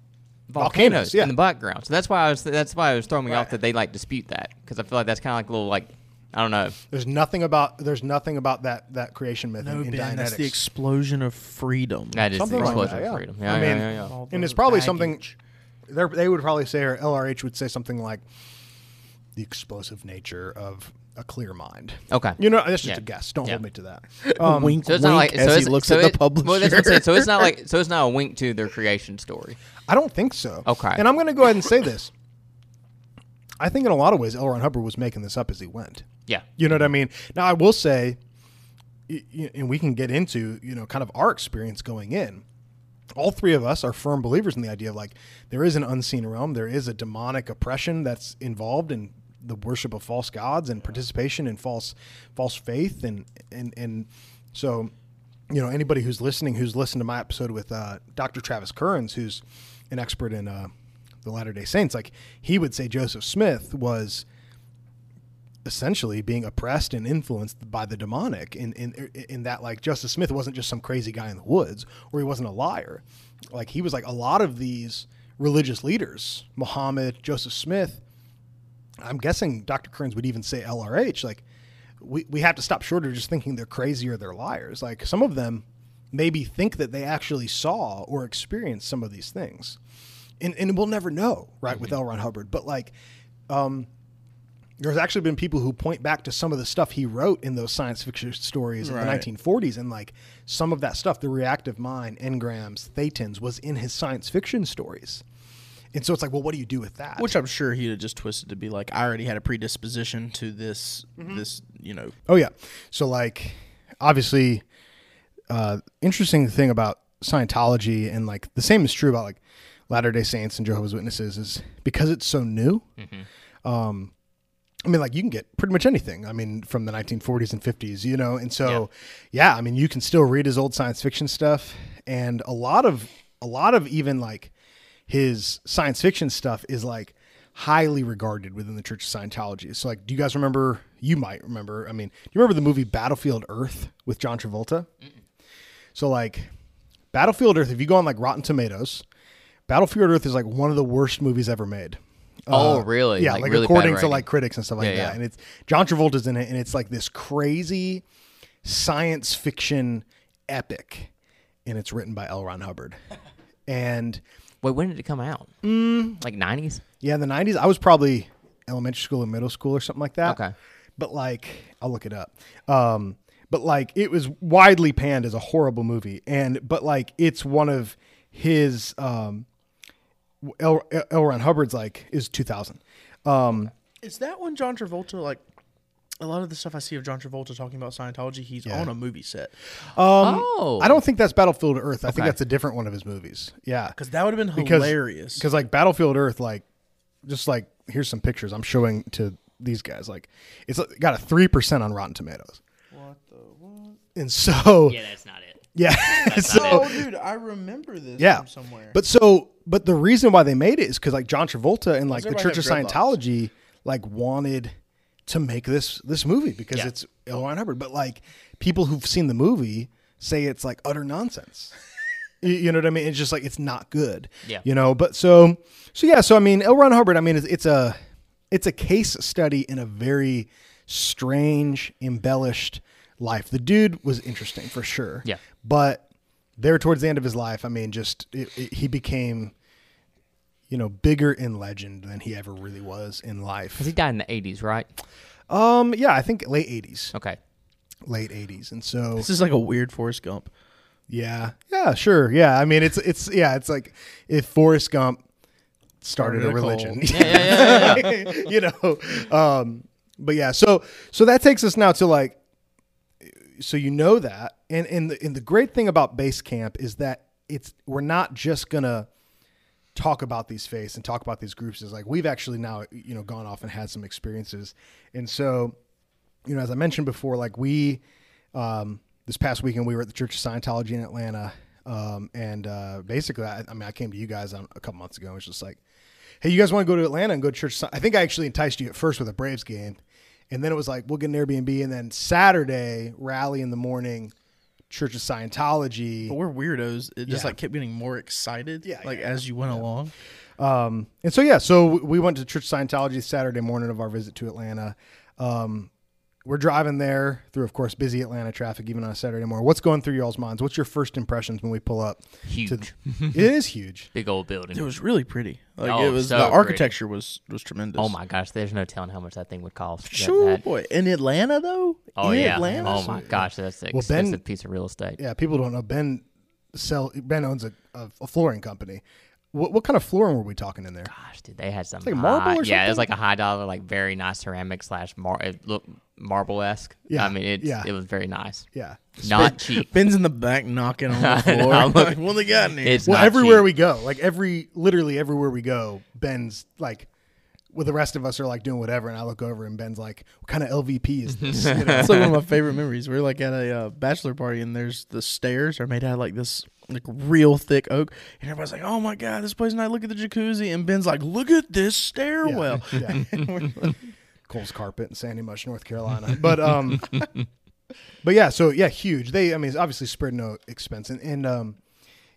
Volcanoes, volcanoes, yeah. in the background. So that's why I was that's why it was throwing me off that they like dispute that because I feel like that's kind of like a little like I don't know. There's nothing about there's nothing about that that creation myth No, in, in Ben, that's the explosion of freedom. That is Something the like explosion that, of yeah. freedom. Yeah, I yeah, mean, yeah, yeah. And it's probably something baggage. they're- they would probably say, or LRH would say something like the explosive nature of a clear mind. Okay. You know, that's just Yeah. a guess. Don't Yeah. hold me to that. Um, wink, So it's wink not like as so he it's, looks so at the it- publisher. Well, that's what I'm saying. So it's not like so it's not a wink to their creation story. I don't think so. Okay. And I'm going to go ahead and say this. I think in a lot of ways, L. Ron Hubbard was making this up as he went. Yeah. You know what I mean? Now, I will say, y- y- and we can get into, you know, kind of our experience going in. All three of us are firm believers in the idea of like there is an unseen realm, there is a demonic oppression that's involved in the worship of false gods and participation in false false faith and and and so you know anybody who's listening who's listened to my episode with uh, Dr. Travis Kerns who's an expert in uh, the Latter Day Saints like he would say Joseph Smith was essentially being oppressed and influenced by the demonic in, in in that like Joseph Smith wasn't just some crazy guy in the woods or he wasn't a liar like he was like a lot of these religious leaders Muhammad Joseph Smith I'm guessing Dr. Kerns would even say LRH like we, we have to stop short of just thinking they're crazy or they're liars like some of them maybe think that they actually saw or experienced some of these things and, and we'll never know right with L. Ron Hubbard but like um, there's actually been people who point back to some of the stuff he wrote in those science fiction stories Right. in the 1940s, and like some of that stuff, the reactive mind, engrams, thetans, was in his science fiction stories. And so it's like, well, what do you do with that? Which I'm sure he'd have just twisted to be like, I already had a predisposition to this, Mm-hmm. this, you know, Oh yeah. So like obviously uh interesting thing about Scientology and like the same is true about like Latter-day Saints and Jehovah's Witnesses is because it's so new. Um I mean like you can get pretty much anything. I mean from the 1940s and 50s, you know. And so yeah, I mean you can still read his old science fiction stuff and a lot of a lot of even like his science fiction stuff is like highly regarded within the Church of Scientology. So like, do you guys remember? You might remember. I mean, do you remember the movie Battlefield Earth with John Travolta? So like, Battlefield Earth. If you go on like Rotten Tomatoes, Battlefield Earth is like one of the worst movies ever made. Oh, Uh, really? Yeah, Like, like, really according to like critics and stuff like Yeah, that. yeah. And it's John Travolta's in it, and it's like this crazy science fiction epic, and it's written by L. Ron Hubbard. And Wait, when did it come out? Mm. Like nineties? yeah, in the '90s, I was probably elementary school and middle school or something like that. Okay. but like I'll look it up. Um, but like it was widely panned as a horrible movie, and but like it's one of his um, L. L. Ron Hubbard's like is 2000. Um, Is that when John Travolta like? A lot of the stuff I see of John Travolta talking about Scientology, he's Yeah. on a movie set. Um, oh, I don't think that's Battlefield Earth. I think that's a different one of his movies. Yeah, Because that would have been because hilarious. Because like Battlefield Earth, like just like here's some pictures I'm showing to these guys. Like it's got a three percent on Rotten Tomatoes. what the what? And so Yeah, that's not it. yeah, so Oh, dude, I remember this Yeah. from somewhere. But so, but the reason why they made it is because like John Travolta and like the Church of have dreadlocks? Scientology like wanted to make this this movie because Yeah. it's L. Ron Hubbard. But like people who've seen the movie say it's like utter nonsense. you, you know what I mean? It's just like it's not good. Yeah. You know. But so so yeah. So I mean, L. Ron Hubbard. I mean, it's, it's a it's a case study in a very strange, embellished life. The dude was interesting for sure. Yeah. But there towards the end of his life, I mean, just it, it, he became, you know, bigger in legend than he ever really was in life. Because he died in the eighties, right? Um, yeah, I think late '80s, Okay. late '80s, and so this is like a weird Forrest Gump. yeah, yeah, sure, yeah. I mean, it's it's yeah, it's like if Forrest Gump started, Started a a religion. Yeah, yeah, yeah, yeah. you know. Um, but yeah, so so that takes us now to like, so you know that, and and the and the great thing about base camp is that it's we're not just gonna talk about these faiths and talk about these groups. Is like we've actually now you know gone off and had some experiences, and so you know as I mentioned before, like we um, this past weekend we were at the Church of Scientology in Atlanta. Um, and uh, basically, I, I mean, I came to you guys on, a couple months ago. It was just like, hey, you guys want to go to Atlanta and go to church? I think I actually enticed you at first with a Braves game, and then it was like we'll get an Airbnb, and then Saturday rally in the morning, Church of Scientology. But we're weirdos. It just Yeah. like kept getting more excited. Yeah, like yeah, as you went along. Um, and so yeah, so we went to Church of Scientology Saturday morning of our visit to Atlanta. Um, we're driving there through, of course, busy Atlanta traffic, even on a Saturday morning. What's going through y'all's minds? What's your first impressions when we pull up? Huge. To, it is huge. Big old building. It was really pretty. Like Oh, it was so the pretty. architecture was was tremendous. oh my gosh, there's no telling how much that thing would cost. Sure, that- boy. In Atlanta though? oh In yeah. Atlanta? Oh my gosh, that's an Well, Ben- expensive piece of real estate. Yeah, people don't know. Ben sell. Ben owns a, a, a flooring company. What, what kind of flooring were we talking in there? Gosh, dude, they had some like marble high- or Yeah, it was like a high dollar, like very nice ceramic slash mar. It looked marble esque. Yeah, I mean, it's, yeah. it was very nice. Yeah. Not cheap. Ben's in the back knocking on the I floor. I'm like, what they got in here? It's Well, not everywhere cheap. we go, like every, literally everywhere we go, Ben's like, well, the rest of us are like doing whatever, and I look over and Ben's like, "What kind of LVP is this?" You know? That's like one of my favorite memories. We are like at a uh, bachelor party, and there's the stairs are made out of like this like real thick oak, and everybody's like, "Oh my god, this place is nice! Look at the jacuzzi." And Ben's like, "Look at this stairwell." Yeah. Cole's carpet in Sandy Mush, North Carolina. But um, but yeah, so yeah, huge. They, I mean, it's obviously spared no expense, and, and um,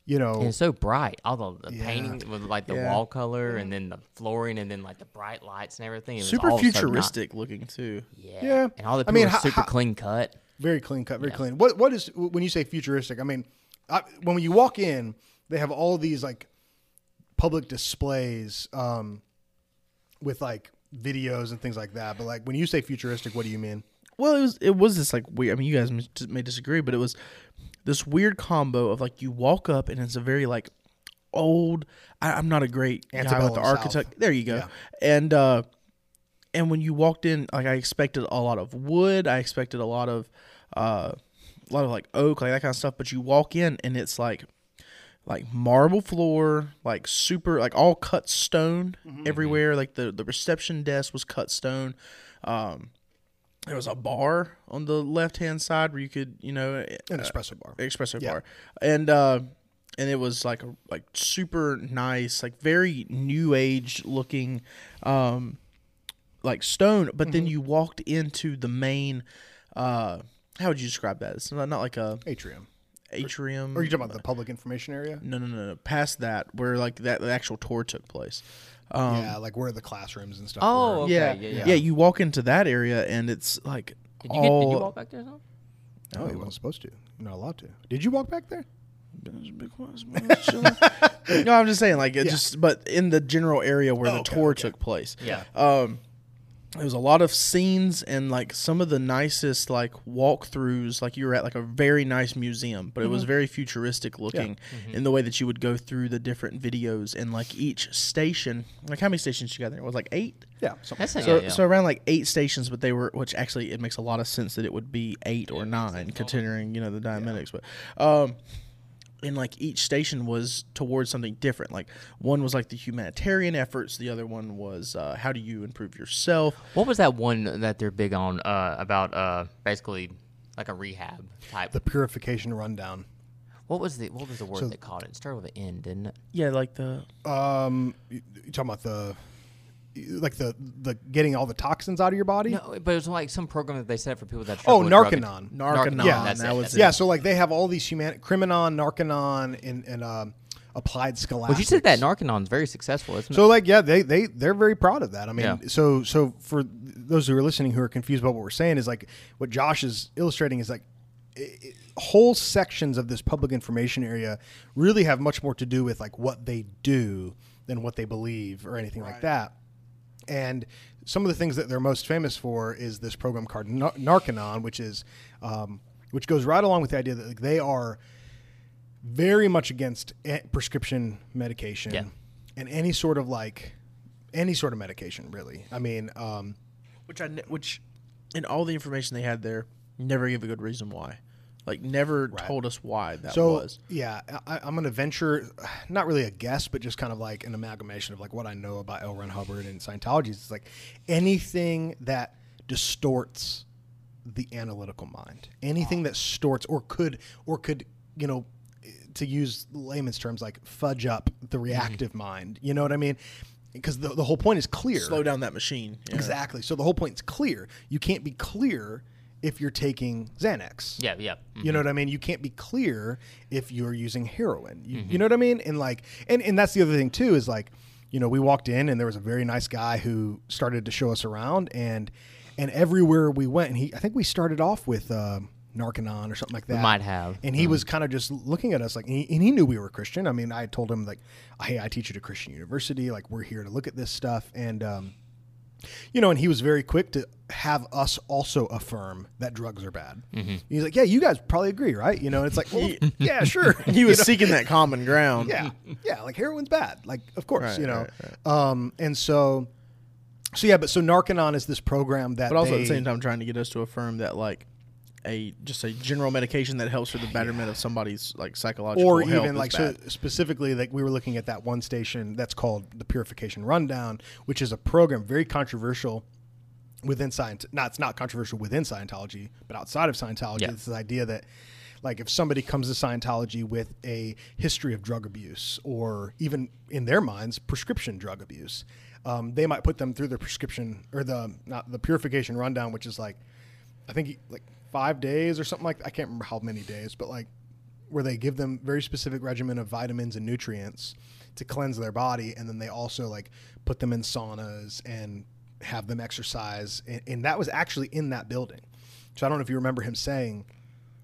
you know, And it's so bright. All the, the Yeah. painting with like the Yeah. wall color and then the flooring and then like the bright lights and everything. It was Super all so ni- futuristic looking too. yeah. Yeah. And all the I people mean, how- super how- clean cut. very clean cut, very Yeah. clean. What what is when you say futuristic? I mean, I, when you walk in, they have all these like public displays um, with like videos and things like that. But like when you say futuristic, what do you mean? Well, it was it was this like weird. I mean, you guys may- may disagree, but it was this weird combo of like you walk up and it's a very like old. I, I'm not a great guy with the South. architect. There you go. Yeah. And uh, and when you walked in, like I expected a lot of wood. I expected a lot of uh, a lot of like oak, like that kind of stuff. But you walk in and it's like like marble floor, like super, like all cut stone everywhere. Like the the reception desk was cut stone. Um, there was a bar on the left hand side where you could, you know, An espresso bar. espresso Yeah. bar, and uh, and it was like a like super nice, like very new age looking, um, like stone. But Mm-hmm. then you walked into the main. Uh, how would you describe that? It's not, not like a Atrium. atrium. Or are you talking about the public information area? No, no, no, no. Past that, where like that the actual tour took place. Um, yeah, like where the classrooms and stuff. Oh, were. okay, yeah, yeah, yeah, yeah. You walk into that area, and it's like Did you, get, did you walk back there? Or something? No, you wasn't supposed to. You're not allowed to. Did you walk back there? no, I'm just saying, like it just, but in the general area where Oh, the okay, tour okay. took place. Yeah. Um, there was a lot of scenes and like some of the nicest like walkthroughs. Like you were at like a very nice museum, but it Mm-hmm. was very futuristic looking in the way that you would go through the different videos and like each station. Like how many stations you got there? It was like eight. Yeah. Something. That's So, yeah, yeah. so around like eight stations, but they were, which actually it makes a lot of sense that it would be eight or nine, considering you know the diametics. But, um, and like each station was towards something different. Like one was like the humanitarian efforts, the other one was uh, how do you improve yourself. What was that one that they're big on uh, about uh, basically like a rehab type? the purification rundown. what was the what was the word So- they called it? It started with an N, didn't it? Yeah, like the Um, you, you talking about the, like the the getting all the toxins out of your body? No, but it was like some program that they set for people that. Oh, struggle with drug Narconon. Narconon. Yeah, that's that it, was that's it. Yeah, so like they have all these human Criminon, Narconon, and and um, applied scholastics. But you said that Narconon's very successful, isn't it? So like yeah, they they they're very proud of that. I mean, Yeah. so so for those who are listening who are confused about what we're saying is like what Josh is illustrating is like i i whole sections of this public information area really have much more to do with like what they do than what they believe or anything like that. And some of the things that they're most famous for is this program called Nar- Narconon, which is um, which goes right along with the idea that like, they are very much against prescription medication Yeah. and any sort of like any sort of medication really i mean um which I which in all the information they had there never gave a good reason why. Like never told us why that so was. yeah I, i'm gonna venture not really a guess but just kind of like an amalgamation of like what i know about l ron hubbard and scientology it's like anything that distorts the analytical mind anything ah. that distorts or could or could you know to use layman's terms like fudge up the mm-hmm. reactive mind you know what i mean because the, the whole point is clear Slow down that machine. Yeah. Exactly. So the whole point is clear. You can't be clear if you're taking Xanax. Yeah, yeah. You know what I mean? You can't be clear if you're using heroin. You, Mm-hmm. you know what I mean? And like, and, and that's the other thing too is like, you know, we walked in and there was a very nice guy who started to show us around and and everywhere we went, and he I think we started off with uh, Narconon or something like that. might have. And he was kind of just looking at us like, and he, and he knew we were Christian. I mean, I told him like, hey, I teach at a Christian university. Like, we're here to look at this stuff, and um, you know, and he was very quick to have us also affirm that drugs are bad. Mm-hmm. He's like, yeah, you guys probably agree, right? You know, it's like, well, yeah, sure. He was You know? seeking that common ground. yeah, yeah, like heroin's bad, like of course, Right, you know. right, Um, and so, so yeah, but so Narconon is this program that, But also at the same time trying to get us to affirm that like a just a general medication that helps for the betterment of somebody's like psychological or even like so specifically like we were looking at that one station that's called the purification rundown which is a program very controversial within science not it's not controversial within scientology but outside of scientology Yeah. it's the idea that like if somebody comes to scientology with a history of drug abuse or even in their minds prescription drug abuse um, they might put them through the prescription or the not the purification rundown which is like i think like five days or something like i can't remember how many days but like where they give them very specific regimen of vitamins and nutrients to cleanse their body and then they also like put them in saunas and have them exercise and, and that was actually in that building so i don't know if you remember him saying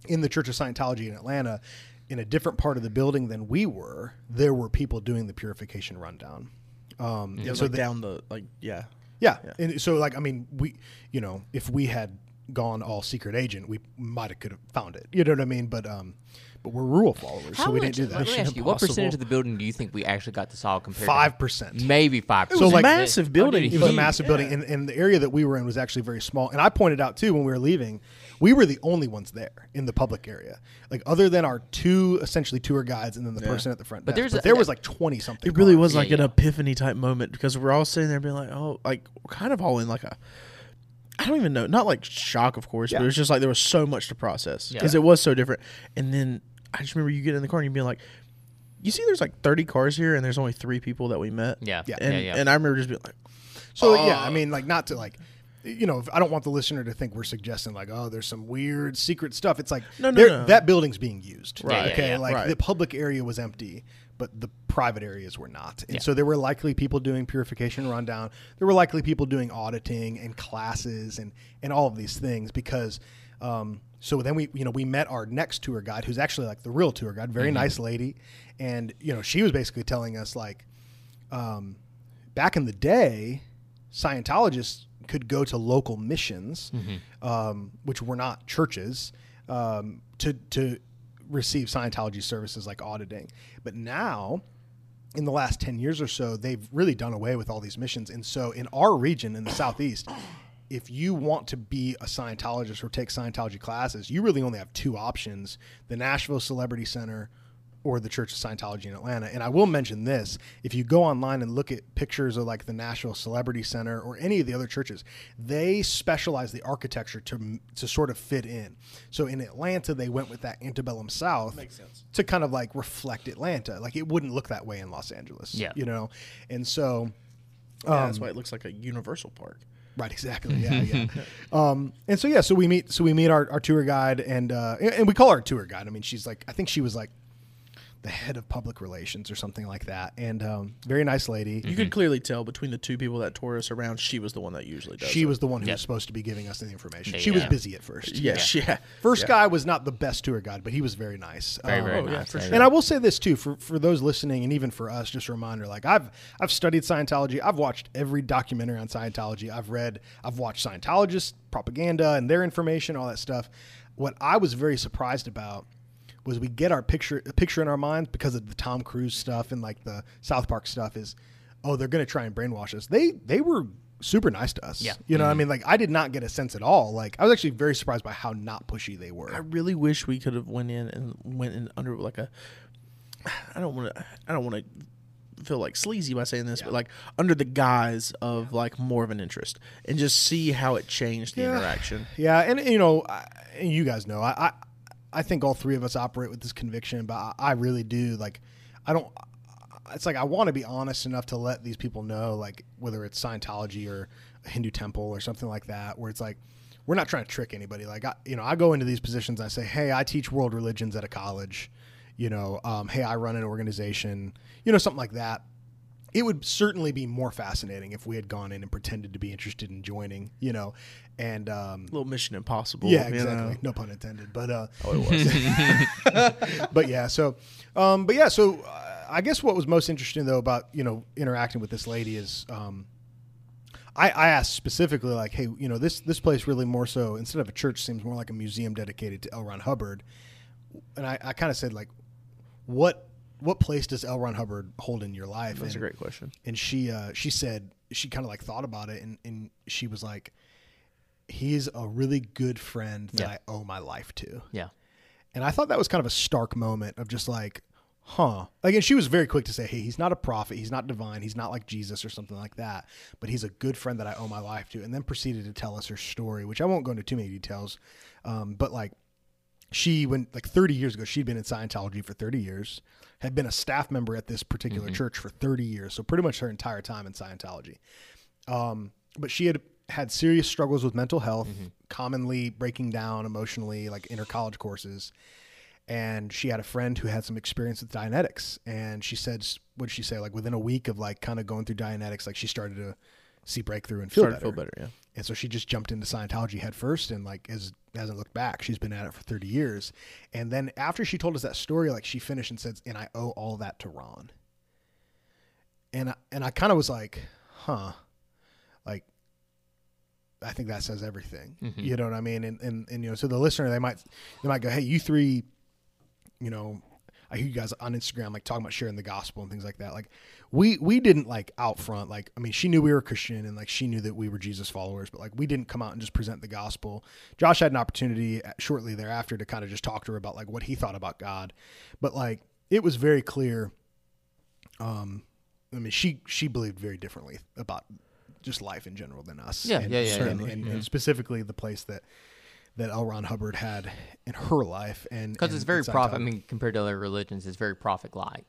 in the church of scientology in atlanta in a different part of the building than we were there were people doing the purification rundown um, Yeah, so like they- down the like yeah. yeah. And so like I mean we you know, if we had gone all secret agent, we might have could have found it. You know what I mean? But um but we're rule followers, so we much- didn't do Let that. me ask you, what percentage of the building do you think we actually got to saw compared? Five to percent. maybe five. was So, like- massive building. It was a massive building, and, and the area that we were in was actually very small. And I pointed out too when we were leaving, we were the only ones there in the public area, like other than our two essentially tour guides and then the person at the front. But desk. there's but a- there was like twenty something. It really cars. was Yeah, like an yeah. epiphany type moment because we're all sitting there being like, oh, like we're kind of all in like a, I don't even know, not like shock, of course, but it was just like there was so much to process because Yeah. it was so different. And then I just remember you get in the car and you being like, you see, there's like 30 cars here and there's only three people that we met. Yeah, Yeah. yeah, And, yeah. and I remember just being like, So yeah, I oh. mean, like not to like you know, I don't want the listener to think we're suggesting like, oh, there's some weird secret stuff. It's like No, no, no. that building's being used. Right. Okay. yeah, like right. the public area was empty, but the private areas were not. And Yeah. so there were likely people doing purification rundown. There were likely people doing auditing and classes and and all of these things because. Um, so then we, you know, we met our next tour guide, who's actually like the real tour guide, very nice lady, and you know, she was basically telling us like, um, back in the day, Scientologists could go to local missions, um, which were not churches, um, to to receive Scientology services like auditing. But now, in the last ten years or so, they've really done away with all these missions. And so, in our region in the southeast, if you want to be a Scientologist or take Scientology classes, you really only have two options: the Nashville Celebrity Center or the Church of Scientology in Atlanta. And I will mention this if you go online and look at pictures of like the National Celebrity Center or any of the other churches, they specialize the architecture to, to sort of fit in. So in Atlanta, they went with that antebellum South to kind of like reflect Atlanta. Like it wouldn't look that way in Los Angeles, Yeah. you know? And so. Yeah, that's why it looks like a Universal Park. Right, exactly. Yeah, yeah. um, and so yeah, so we meet, so we meet our, our tour guide, and uh, and and we call her a tour guide. I mean, she's like, I think she was like the head of public relations or something like that, and um, very nice lady. You could clearly tell between the two people that tour us around, she was the one that usually does. She it. was the one who Yeah. was supposed to be giving us the information. Yeah, She was yeah. busy at first. Yes, yeah. First Yeah. guy was not the best tour guide, but he was very nice. Very, Um, very oh, yeah, nice. for sure. And I will say this too for for those listening, and even for us, just a reminder: like I've I've studied Scientology, I've watched every documentary on Scientology, I've read, I've watched Scientologist propaganda and their information, all that stuff. What I was very surprised about was we get our picture a picture in our minds because of the Tom Cruise stuff and like the South Park stuff is, oh, they're going to try and brainwash us. They they were super nice to us. Yeah. You know, what I mm-hmm. mean, like I did not get a sense at all. Like I was actually very surprised by how not pushy they were. I really wish we could have went in and went in under like a. I don't want to. I don't want to feel like sleazy by saying this, but like under the guise of like more of an interest and just see how it changed the Yeah. interaction. Yeah, and you know, I, and you guys know, I, I, I think all three of us operate with this conviction, but I, I really do. Like, I don't. It's like I want to be honest enough to let these people know, like whether it's Scientology or a Hindu temple or something like that, where it's like we're not trying to trick anybody. Like, I, you know, I go into these positions, I say, hey, I teach world religions at a college. You know, um, hey, I run an organization. You know, something like that it would certainly be more fascinating if we had gone in and pretended to be interested in joining, you know, and um, little Mission Impossible. yeah, exactly, know? no pun intended, but uh, Oh, it was. but yeah, so, um, but yeah, so uh, I guess what was most interesting though about you know interacting with this lady is, um, I, I asked specifically like, hey, you know, this this place really more so instead of a church seems more like a museum dedicated to L. Ron Hubbard, and I, I kind of said like, what what place does L. Ron Hubbard hold in your life? That's a great question. and she uh, she said she kind of like thought about it and, and she was like he's a really good friend that Yeah. i owe my life to Yeah. and i thought that was kind of a stark moment of just like huh like and she was very quick to say hey he's not a prophet he's not divine he's not like jesus or something like that but he's a good friend that i owe my life to and then proceeded to tell us her story which i won't go into too many details um, but like she went like 30 years ago she'd been in scientology for 30 years had been a staff member at this particular church for 30 years so pretty much her entire time in scientology um, but she had had serious struggles with mental health commonly breaking down emotionally like in her college courses and she had a friend who had some experience with Dianetics, and she said, "What did she say? Like within a week of like kind of going through Dianetics, like she started to see breakthrough and feel Started better. to feel better. Yeah. And so she just jumped into Scientology head first and like has hasn't looked back. She's been at it for 30 years. And then after she told us that story, like she finished and said, and I owe all that to Ron. And I, and I kind of was like, huh, like, I think that says everything. Mm-hmm. You know what I mean? And, and, and, you know, so the listener, they might, they might go, Hey, you three, you know, I hear you guys on Instagram like talking about sharing the gospel and things like that. Like we we didn't like out front like I mean she knew we were Christian and like she knew that we were Jesus followers, but like we didn't come out and just present the gospel. Josh had an opportunity uh, shortly thereafter to kind of just talk to her about like what he thought about God, but like it was very clear. Um, I mean she she believed very differently about just life in general than us. Yeah, and, yeah, yeah, and, yeah. and, and specifically the place that that L. Ron Hubbard had in her life, and Because it's very profit. I mean, compared to other religions, it's very profit light.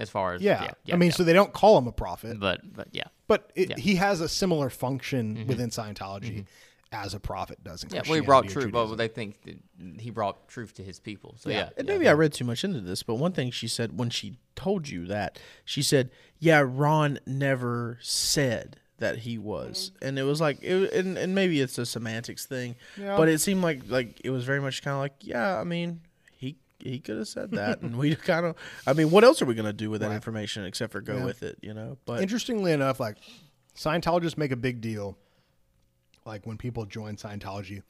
As far as Yeah. yeah. yeah I mean, yeah. so they don't call him a prophet, but but yeah. but it, Yeah. Mm-hmm. he has a similar function within Scientology as a prophet does in Yeah, well, he brought truth. Well, Judaism. they think that he brought truth to his people. So yeah, And yeah, maybe I read too much into this, but one thing she said when she told you that, she said, "Yeah, Ron never said that he was," and it was like, it, and, and maybe it's a semantics thing, Yeah. but it seemed like like it was very much kind of like, yeah, I mean, he could have said that, and we kind of, I mean, what else are we gonna do with that information except for go Yeah. with it, you know? But Interestingly enough, like Scientologists make a big deal, like when people join Scientology,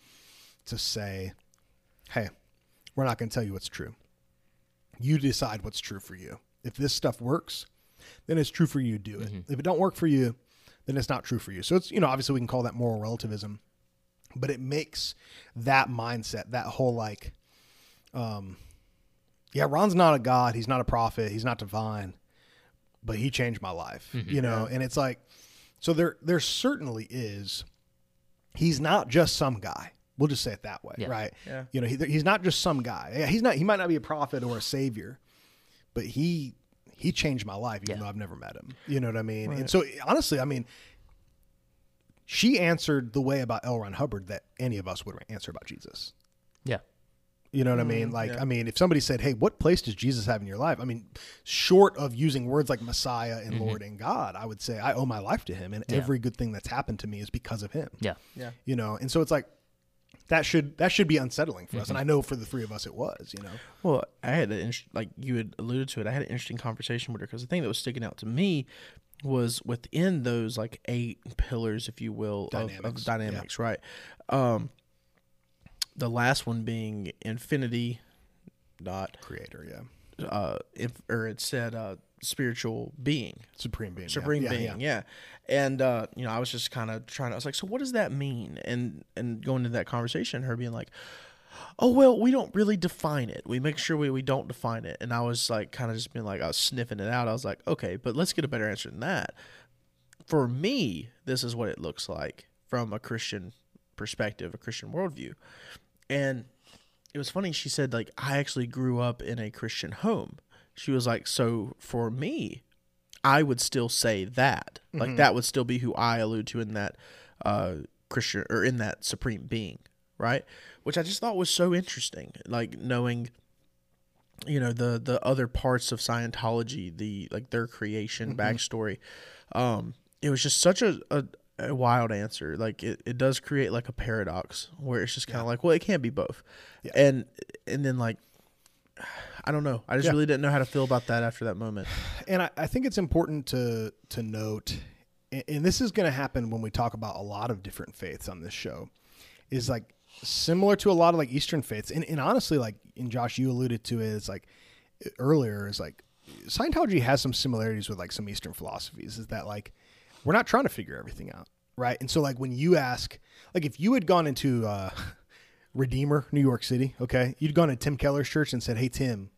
to say, "Hey, we're not going to tell you what's true. You decide what's true for you. If this stuff works, then it's true for you do it. If it don't work for you, then it's not true for you." So it's you know obviously we can call that moral relativism, but it makes that mindset, that whole like, um, yeah, Ron's not a god. He's not a prophet. He's not divine but he changed my life mm-hmm. you know and it's like so there there certainly is he's not just some guy we'll just say it that way Yeah. right Yeah. you know he, he's not just some guy Yeah, he's not he might not be a prophet or a savior but he he changed my life even Yeah. though i've never met him you know what i mean and so honestly i mean she answered the way about L. Ron Hubbard that any of us would answer about Jesus. yeah. You know what I mean? Mm-hmm. Like, yeah. I mean, if somebody said, "Hey, what place does Jesus have in your life?" I mean, short of using words like Messiah and mm-hmm. Lord and God, I would say I owe my life to Him, and Yeah. every good thing that's happened to me is because of Him. Yeah. yeah, You know, and so it's like that should that should be unsettling for us, and mm-hmm. I know for the three of us it was. You know, Well, I had an inter- like you had alluded to it. I had an interesting conversation with her because the thing that was sticking out to me was within those like eight pillars, if you will, of- of, Dynamics, dynamics, right? Um, the last one being infinity, not Creator, yeah, uh, if, or it said uh, spiritual being, Supreme Being, yeah. supreme Yeah, being yeah. yeah, and uh you know i was just kind of trying to i was like so what does that mean? And and going into that conversation her being like oh well we don't really define it. We make sure we, we don't define it. And i was like kind of just being like i was sniffing it out. I was like okay but let's get a better answer than that. For me this is what it looks like from a christian perspective a christian worldview and it was funny she said like i actually grew up in a christian home. She was like so for me i would still say that. Like that would still be who i allude to in that uh christian or in that supreme being right? Which i just thought was so interesting like knowing you know the the other parts of scientology the like their creation backstory. Um it was just such a, a a wild answer. Like it, it does create like a paradox where it's just kind of like well it can't be both. And and then like i don't know. I just Yeah. really didn't know how to feel about that after that moment. And I, I think it's important to to note, and, and this is going to happen when we talk about a lot of different faiths on this show, is like similar to a lot of like Eastern faiths, and, and honestly, like and Josh, you alluded to it, it, is like earlier, is like Scientology has some similarities with like some Eastern philosophies. Is that like we're not trying to figure everything out, right? And so like when you ask, like if you had gone into uh, Redeemer, New York City, okay, you'd gone to Tim Keller's church and said, "Hey Tim."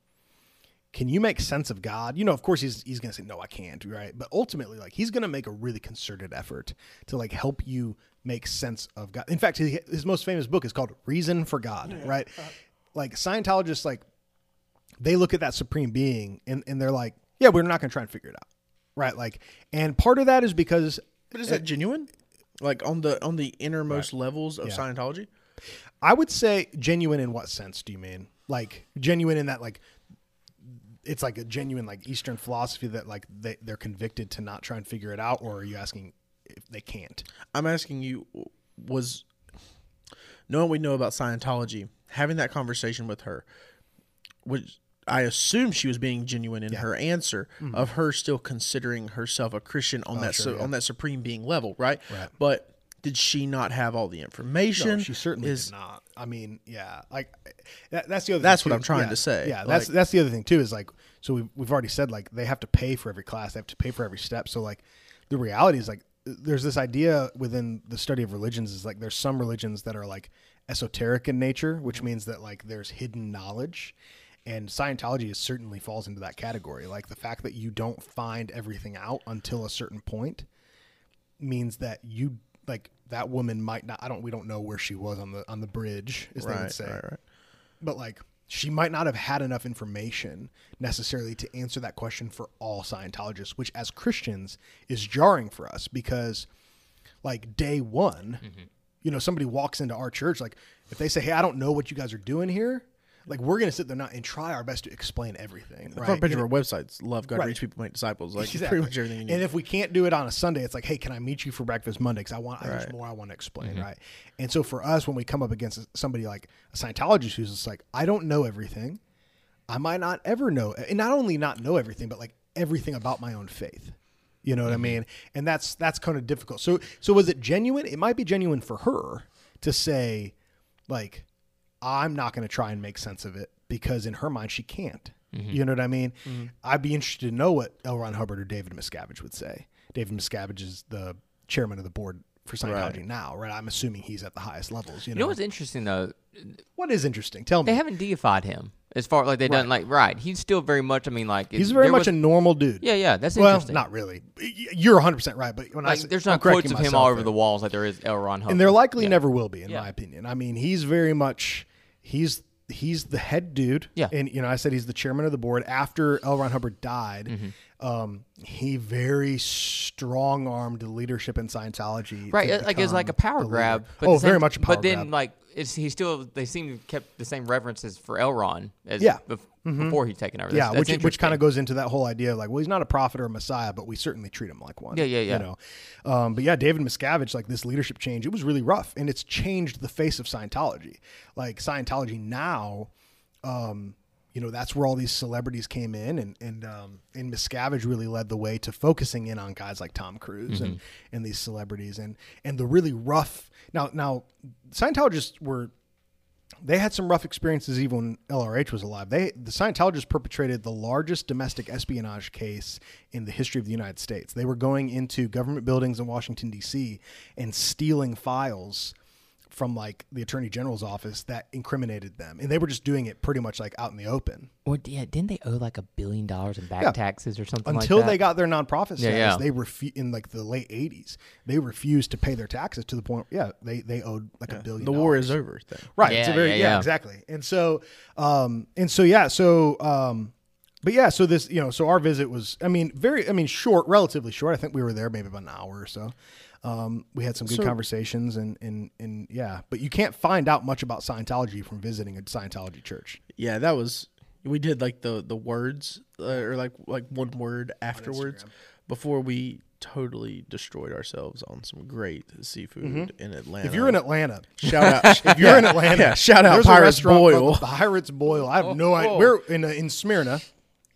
can you make sense of God? You know, of course he's he's gonna say no, I can't, right? But ultimately, like he's gonna make a really concerted effort to like help you make sense of God. In fact, he, his most famous book is called Reason for God, right? Like Scientologists, like they look at that supreme being and and they're like, yeah, we're not gonna try and figure it out, right? Like, and part of that is because But is that genuine? Like on the on the innermost levels of Yeah. Scientology? I would say genuine in what sense do you mean? Like genuine in that like it's like a genuine like Eastern philosophy that like they, they're convicted to not try and figure it out, or are you asking if they can't? I'm asking you was knowing we know about Scientology, having that conversation with her, which I assume she was being genuine in her answer of her still considering herself a Christian on that Mm-hmm. Oh, sure, su- yeah. on that supreme being level, right? Right. But did she not have all the information? No, she certainly Is- did not. I mean, yeah, like that, that's the other. That's thing, what too. I'm trying Yeah, to say. Yeah, that's Like- that's the other thing too. Is like so we've we've already said like they have to pay for every class, they have to pay for every step. So like the reality is like there's this idea within the study of religions is like there's some religions that are like esoteric in nature, which means that like there's hidden knowledge. And Scientology is certainly falls into that category. Like the fact that you don't find everything out until a certain point means that you like that woman might not. I don't. We don't know where she was on the on the bridge, as they would right, say. right, right. But like she might not have had enough information necessarily to answer that question for all Scientologists, which as Christians is jarring for us because like day one, mm-hmm. you know, somebody walks into our church, like if they say, Hey, I don't know what you guys are doing here, like we're gonna sit there now and try our best to explain everything. The right? front page And of our websites love God, Right. reach people, make disciples. Like Exactly. pretty much everything you need. And if we can't do it on a Sunday, it's like, hey, can I meet you for breakfast Monday? Because I want, I, there's Mm-hmm. more I want to explain, right? And so for us, when we come up against somebody like a Scientologist who's just like, I don't know everything, I might not ever know, and not only not know everything, but like everything about my own faith. You know what I mean? And that's that's kind of difficult. So so was it genuine? It might be genuine for her to say, like, I'm not going to try and make sense of it because in her mind she can't. Mm-hmm. You know what I mean? Mm-hmm. I'd be interested to know what L. Ron Hubbard or David Miscavige would say. David Miscavige is the chairman of the board for Scientology Right. now, right? I'm assuming he's at the highest levels. You know, You know what's interesting though? what is interesting? Tell me. They haven't deified him as far like they done like right. He's still very much. I mean, like he's very much was- a normal dude. yeah, yeah. That's well, interesting. not really. You're 100 percent right, but when I say, there's I'm not quotes of him all over there. the walls like there is L. Ron Hubbard. and there likely Yeah. never will be, in Yeah. my opinion. I mean, he's very much he's he's the head dude. Yeah. and you know, I said he's the chairman of the board. After L. Ron Hubbard died, Mm-hmm. um, he very strong armed leadership in Scientology. right. uh, Like it's like a power grab. But oh, same- very much a power But then grab. like it's he still they seem to kept the same references for L. Ron as Yeah. Bef- before he's taken over. yeah, That's- that's which which kind of goes into that whole idea of like, well, he's not a prophet or a messiah, but we certainly treat him like one. Yeah, yeah, yeah. You know, um, but yeah, David Miscavige, like this leadership change, it was really rough, and it's changed the face of Scientology. Like Scientology now, um, you know, that's where all these celebrities came in, and and um, and Miscavige really led the way to focusing in on guys like Tom Cruise and Mm-hmm. and these celebrities, and and the really rough. Now now, Scientologists were they had some rough experiences even when LRH was alive. They the Scientologists perpetrated the largest domestic espionage case in the history of the United States. They were going into government buildings in Washington D.C. and stealing files from like the Attorney General's office that incriminated them, and they were just doing it pretty much like out in the open Or, yeah, didn't they owe like a billion dollars in back Yeah. taxes or something until like that? they got their nonprofit status. yeah. They refu- in like the late '80s. They refused to pay their taxes to the point. Yeah, they they owed like a billion. the war is over. Thing. Right. it's a Yeah, very yeah, yeah, yeah. exactly. And so um and so yeah, so um but yeah, so this you know, so our visit was I mean, very I mean short, relatively short. I think we were there maybe about an hour or so. Um we had some good So- conversations and and and yeah, but you can't find out much about Scientology from visiting a Scientology church. Yeah, that was. We did like the the words uh, or like like one word afterwards before we totally destroyed ourselves on some great seafood in Atlanta. Mm-hmm. If you're in Atlanta, shout out, if you're in Atlanta, yeah, shout out Pirates the Pirates Boil. I have no Oh, idea. oh. We're in uh, in Smyrna,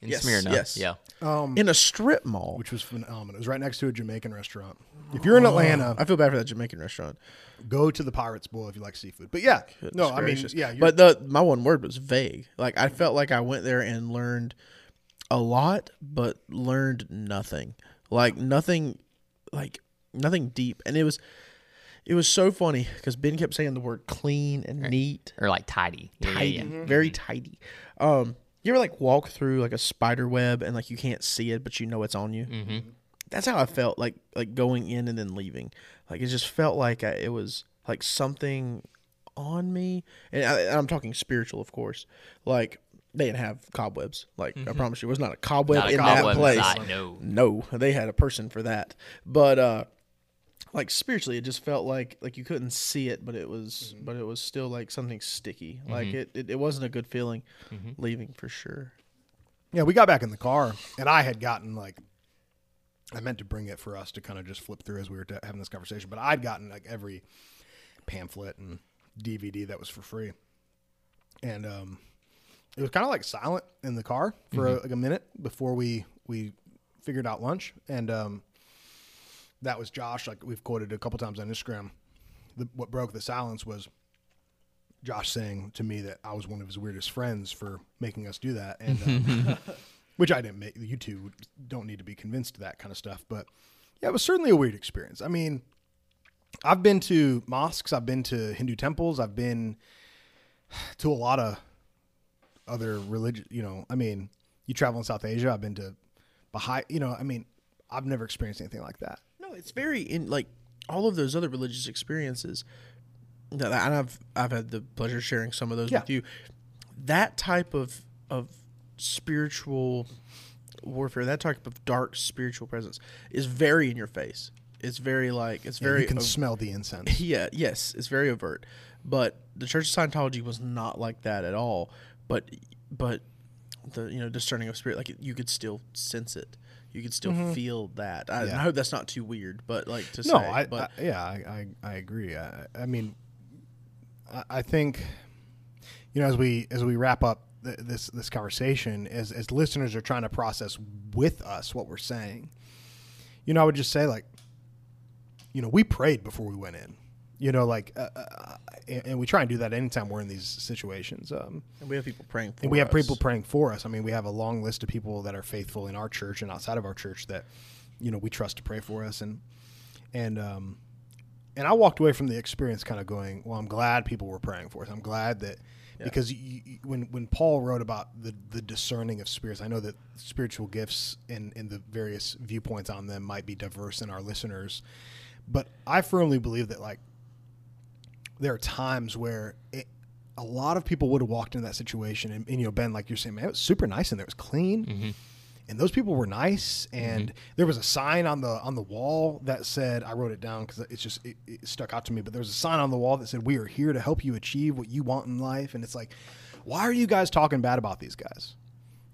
in Yes, Smyrna. yes. Yeah. in a strip mall. which was phenomenal. It was right next to a Jamaican restaurant. If you're in Atlanta, I feel bad for that Jamaican restaurant. go to the Pirates Bowl if you like seafood. But yeah, no, I mean, Gracious. yeah, you're, but the my one word was vague. Like I felt like I went there and learned a lot, but learned nothing. Like nothing, like nothing deep. And it was, it was so funny because Ben kept saying the word clean and neat, Or like tidy. Yeah, yeah, tidy, yeah. very tidy. Um, you ever like walk through like a spider web and like you can't see it, but you know it's on you. Mm-hmm. That's how I felt like like going in and then leaving. Like it just felt like I, it was like something on me, and I, I'm talking spiritual, of course. Like they didn't have cobwebs. Like I promise you, it was not a cobweb Not a in cobweb that place. inside, no. no, they had a person for that. But uh, like spiritually, it just felt like like you couldn't see it, but it was mm-hmm. but it was still like something sticky. Mm-hmm. Like it, it it wasn't a good feeling mm-hmm. leaving for sure. yeah, we got back in the car, and I had gotten like, I meant to bring it for us to kind of just flip through as we were t- having this conversation, but I'd gotten like every pamphlet and DVD that was for free, and um, it was kind of like silent in the car for a, like a minute before we we figured out lunch, and um, that was Josh. Like we've quoted a couple times on Instagram. The, what broke the silence was Josh saying to me that I was one of his weirdest friends for making us do that, and um, which I didn't make. You two don't need to be convinced of that kind of stuff, but yeah, it was certainly a weird experience. I mean, I've been to mosques, I've been to Hindu temples, I've been to a lot of other religious. You know, I mean, you travel in South Asia. I've been to Baha'i. You know, I mean, I've never experienced anything like that. No, it's very in like all of those other religious experiences. that- And I've I've had the pleasure of sharing some of those Yeah. with you. that type of of spiritual warfare, that type of dark spiritual presence is very in your face. It's very like it's Yeah, very you can ov- smell the incense. yeah, yes, it's very overt. But the Church of Scientology was not like that at all. But but the you know discerning of spirit, like you could still sense it. You could still mm-hmm. feel that. I, Yeah. I hope that's not too weird, but like to No, say, I, but I yeah, I, I, agree. I, I mean, I, I think you know as we as we wrap up th- this this conversation, as as listeners are trying to process with us what we're saying, you know, I would just say like, you know, we prayed before we went in. You know, like, uh, uh, and, and we try and do that anytime we're in these situations. Um, and we have people praying for and we have us. people praying for us. I mean, we have a long list of people that are faithful in our church and outside of our church that, you know, we trust to pray for us. And and um, and I walked away from the experience kind of going, well, I'm glad people were praying for us. I'm glad that because you, you- when when Paul wrote about the the discerning of spirits, I know that spiritual gifts and and the various viewpoints on them might be diverse in our listeners, but I firmly believe that like there are times where it, a lot of people would have walked into that situation and, and you know ben like you're saying man it was super nice and there. It was clean. Mm-hmm. And those people were nice. And mm-hmm. there was a sign on the on the wall that said i wrote it down because it's just it, it stuck out to me but there was a sign on the wall that said we are here to help you achieve what you want in life. And it's like why are you guys talking bad about these guys?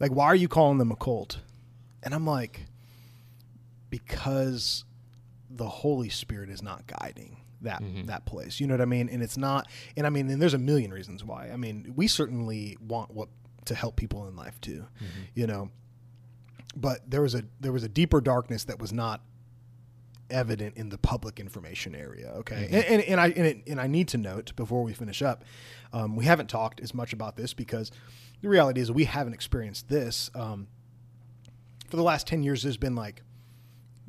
Like why are you calling them a cult? And i'm like because the Holy Spirit is not guiding that that place. You know what I mean? And it's not. And I mean, and there's a million reasons why. I mean, we certainly want what to help people in life too. You know, but there was a there was a deeper darkness that was not evident in the public information area. Okay, and, and, and I and, it, and I need to note before we finish up, um, we haven't talked as much about this because the reality is we haven't experienced this. Um, for the last ten years, there's been like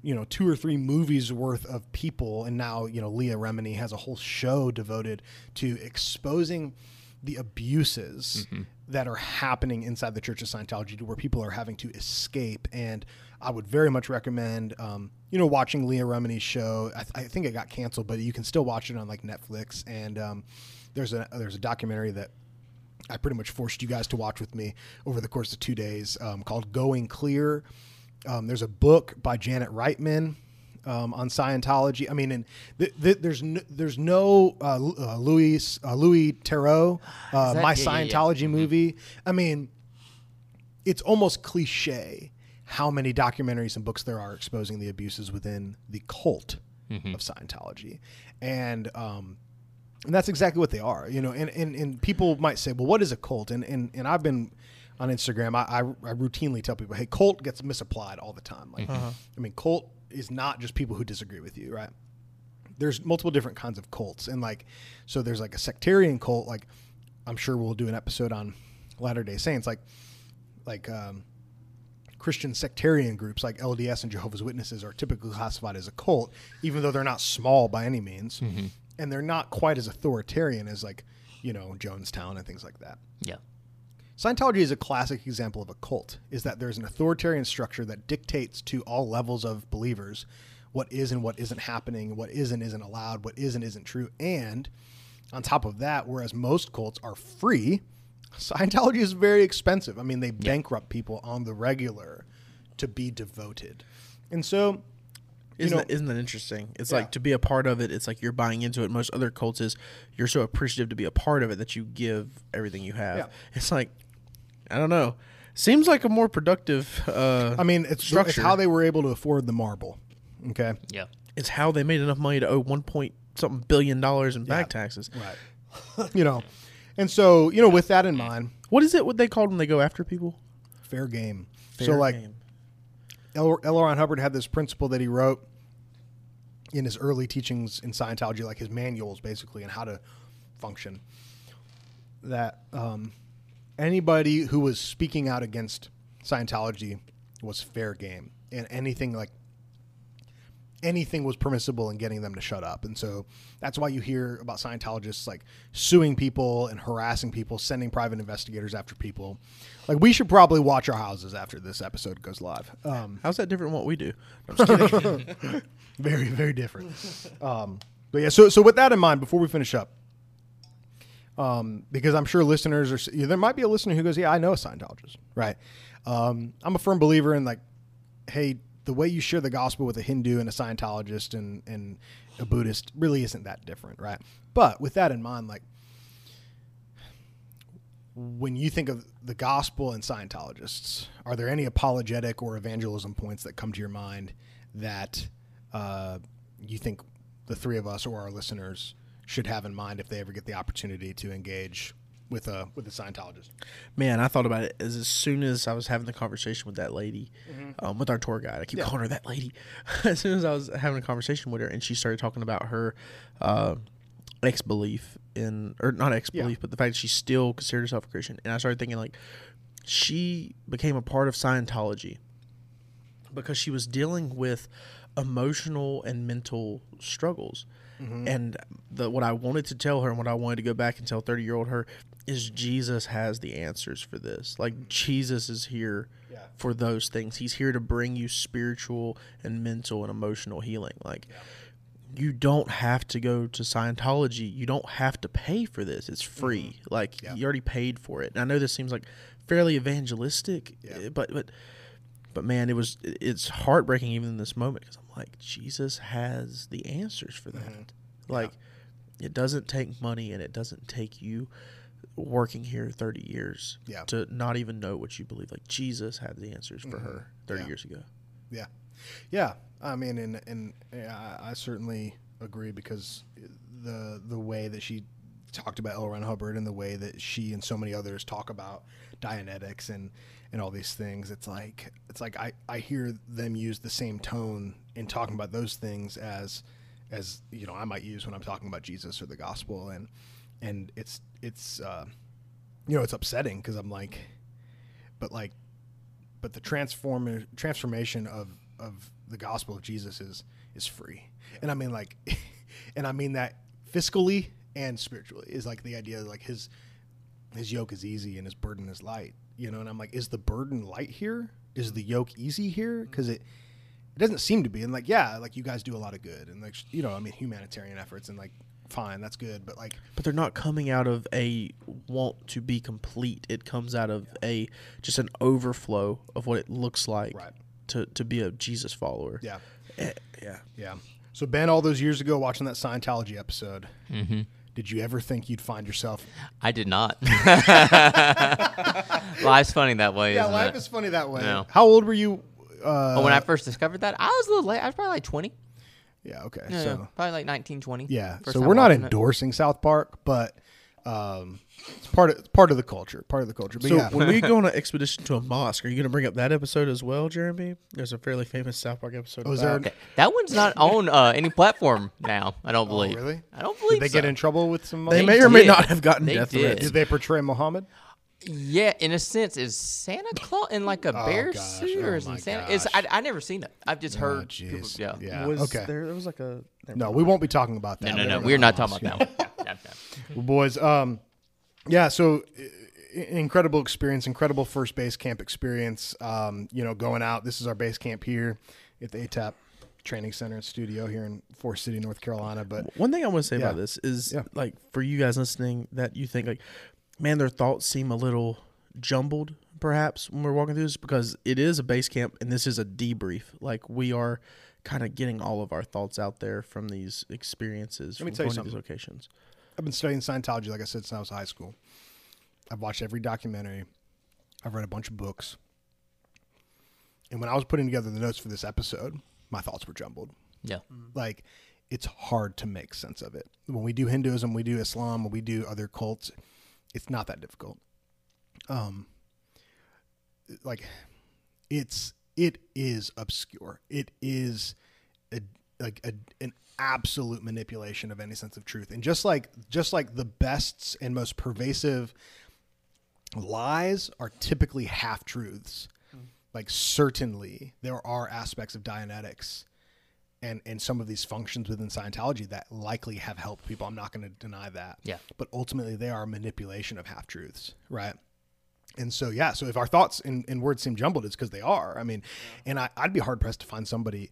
you know two or three movies worth of people. And now you know leah remini has a whole show devoted to exposing the abuses that are happening inside the church of scientology to where people are having to escape. And i would very much recommend um, you know watching leah remini's show. I, th- I think it got canceled but you can still watch it on like netflix. And um, there's a there's a documentary that I pretty much forced you guys to watch with me over the course of two days um, called Going Clear. Um, there's a book by Janet Reitman um, on Scientology. I mean, and th- th- there's no, there's no uh, uh, Louis uh, Louis Theroux, uh, my yeah, yeah. Scientology movie. I mean, it's almost cliche how many documentaries and books there are exposing the abuses within the cult of Scientology, and um, and that's exactly what they are, you know. And, and, and people might say, well, what is a cult? And and, and I've been on Instagram. I, I, I routinely tell people, hey, cult gets misapplied all the time. Like, I mean, cult is not just people who disagree with you, right? There's multiple different kinds of cults, and like, so there's like a sectarian cult. Like, I'm sure we'll do an episode on Latter Day Saints, like, like um, Christian sectarian groups like LDS and Jehovah's Witnesses are typically classified as a cult, even though they're not small by any means, and they're not quite as authoritarian as like you know Jonestown and things like that. Yeah. Scientology is a classic example of a cult. Is that there's an authoritarian structure that dictates to all levels of believers what is and what isn't happening, what is and isn't allowed, what is and isn't true, and on top of that, whereas most cults are free, Scientology is very expensive. I mean, they bankrupt people on the regular to be devoted, and so Isn't, know, that, isn't that interesting? It's Yeah. like to be a part of it. It's like you're buying into it. Most other cults is you're so appreciative to be a part of it that you give everything you have. Yeah. It's like I don't know. Seems like a more productive. Uh, I mean, it's, it's how they were able to afford the marble. Okay, Yeah. it's how they made enough money to owe one point something billion dollars in back taxes. right. you know, and so you know, with that in mind, What is it? What they called when they go after people? fair game. Fair so like game. L. L. Ron Hubbard had this principle that he wrote in his early teachings in Scientology, like his manuals, basically, on how to function. That um, anybody who was speaking out against Scientology was fair game, and anything like anything was permissible in getting them to shut up. And so that's why you hear about Scientologists like suing people and harassing people, sending private investigators after people. Like we should probably watch our houses after this episode goes live. Um, How's that different from what we do? I'm just very very different um, but yeah so so with that in mind before we finish up um, because I'm sure listeners are. There might be a listener who goes, "Yeah, I know a Scientologist." Right. Um, I'm a firm believer in like, hey, the way you share the gospel with a Hindu and a Scientologist and and a Buddhist really isn't that different, right? But with that in mind, like when you think of the gospel and Scientologists, are there any apologetic or evangelism points that come to your mind that uh, you think the three of us or our listeners should have in mind if they ever get the opportunity to engage with a with a Scientologist? Man, I thought about it as, as soon as I was having the conversation with that lady, Mm-hmm. um, with our tour guide. I keep Yeah. calling her that lady. as soon as I was having a conversation with her, and she started talking about her uh, ex belief in, or not ex belief, Yeah. but the fact that she still considered herself a Christian, and I started thinking like, she became a part of Scientology because she was dealing with emotional and mental struggles. Mm-hmm. And the what I wanted to tell her and what I wanted to go back and tell 30 year old her is Jesus has the answers for this. Like mm-hmm. Jesus is here Yeah. for those things. He's here to bring you spiritual and mental and emotional healing. Like you don't have to go to Scientology. You don't have to pay for this. It's mm-hmm. free. Like Yeah. you already paid for it. And I know this seems like fairly evangelistic, Yeah. eh, but but but man, it was it's heartbreaking even in this moment because I'm like Jesus has the answers for that. Mm-hmm. Like it doesn't take money and it doesn't take you working here 30 years Yeah. to not even know what you believe. Like Jesus had the answers for her 30 Mm-hmm. Yeah. years ago. Yeah, yeah. I mean, and and I I certainly agree because the the way that she talked about L. Ron Hubbard and the way that she and so many others talk about Dianetics and and all these things, it's like it's like I I hear them use the same tone in talking about those things as as you know I might use when I'm talking about Jesus or the gospel and and it's it's uh, you know it's upsetting because I'm like, but like but the transform transformation of of the gospel of Jesus is is free. And I mean like and I mean that fiscally and spiritually is like the idea like his his yoke is easy and his burden is light. You know, and I'm like, is the burden light here? Is the yoke easy here? Because it it doesn't seem to be. And like, yeah, like you guys do a lot of good and like you know, I mean humanitarian efforts and like fine, that's good. But like But they're not coming out of a want to be complete. It comes out of a just an overflow of what it looks like Right. to, to be a Jesus follower. yeah. Eh, Yeah. Yeah. So Ben, all those years ago, watching that Scientology episode, Mm-hmm. Did you ever think you'd find yourself? I did not. Life's funny that way, Yeah, life it? is funny that way. No. How old were you? Uh, Oh, when I first discovered that, I was a little late. I was probably like 20. yeah. Okay. No, so no, probably like nineteen, twenty. yeah. So we're not watching it. endorsing South Park, but um, it's part of part of the culture. Part of the culture. But So yeah. when we go on an expedition to a mosque, are you going to bring up that episode as well, Jeremy? There's a fairly famous South Park episode. Oh, is about- there- Okay. That one's not on uh, any platform now. I don't believe. Oh, really? I don't Did believe they so. get in trouble with some? They They may or may not have gotten They death did. threats. Did they portray Muhammad? Yeah, in a sense, is Santa Claus in like a Oh, bear gosh. suit, or Oh, is my he Santa? It's, I I never seen it. I've just Oh, heard. people- jeez. yeah. Yeah. Was okay. there, there was like a No, we won't be talking about that. No, no, We're no. We're not talking about that one. Yeah, yeah, yeah. Well, boys. Um, yeah. So i- i- incredible experience, incredible first base camp experience. Um, you know, going out. This is our base camp here at the ATAP Training Center and Studio here in Forest City, North Carolina. But One thing I want to say about this is Yeah. like for you guys listening that you think like, man, their thoughts seem a little jumbled perhaps when we're walking through this because it is a base camp and this is a debrief. Like we are kind of getting all of our thoughts out there from these experiences Let me from tell you going to these something. locations. I've been studying Scientology, like I said, since I was high school. I've watched every documentary. I've read a bunch of books. And when I was putting together the notes for this episode, my thoughts were jumbled. Yeah. Mm-hmm. like it's hard to make sense of it. When we do Hinduism, we do Islam, when we do other cults, it's not that difficult. Um like it's it is obscure. It is a, like a, an absolute manipulation of any sense of truth. And just like just like the best and most pervasive lies are typically half truths. Like certainly there are aspects of Dianetics and and some of these functions within Scientology that likely have helped people. I'm not going to deny that. Yeah. But ultimately, they are a manipulation of half truths, right? And so, yeah. So if our thoughts and, and words seem jumbled, it's because they are. I mean, and I, I'd be hard pressed to find somebody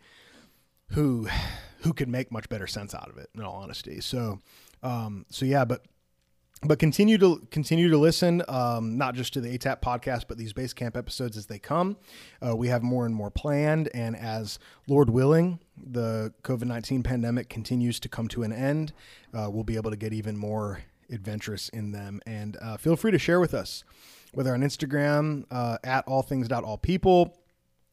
who who could make much better sense out of it. In all honesty, so um, so yeah. But but continue to continue to listen, um, not just to the ATAP podcast, but these base camp episodes as they come. Uh, we have more and more planned, and as Lord willing, the COVID nineteen pandemic continues to come to an end, uh, we'll be able to get even more adventurous in them. And uh, feel free to share with us, whether on Instagram uh, at all things all people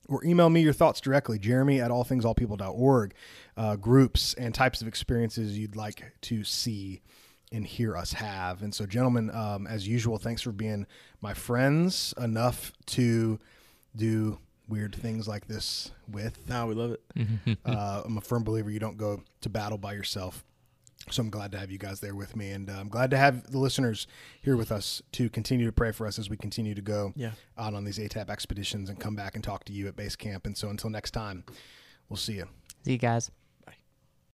or email me your thoughts directly, jeremy at allthingsallpeople.org, uh, groups and types of experiences you'd like to see and hear us have. And so, gentlemen, um, as usual, thanks for being my friends enough to do weird things like this with. No, we love it. uh, I'm a firm believer you don't go to battle by yourself. So I'm glad to have you guys there with me, and uh, I'm glad to have the listeners here with us to continue to pray for us as we continue to go Yeah. out on these ATAP expeditions and come back and talk to you at base camp. And so until next time, we'll see you. See you guys.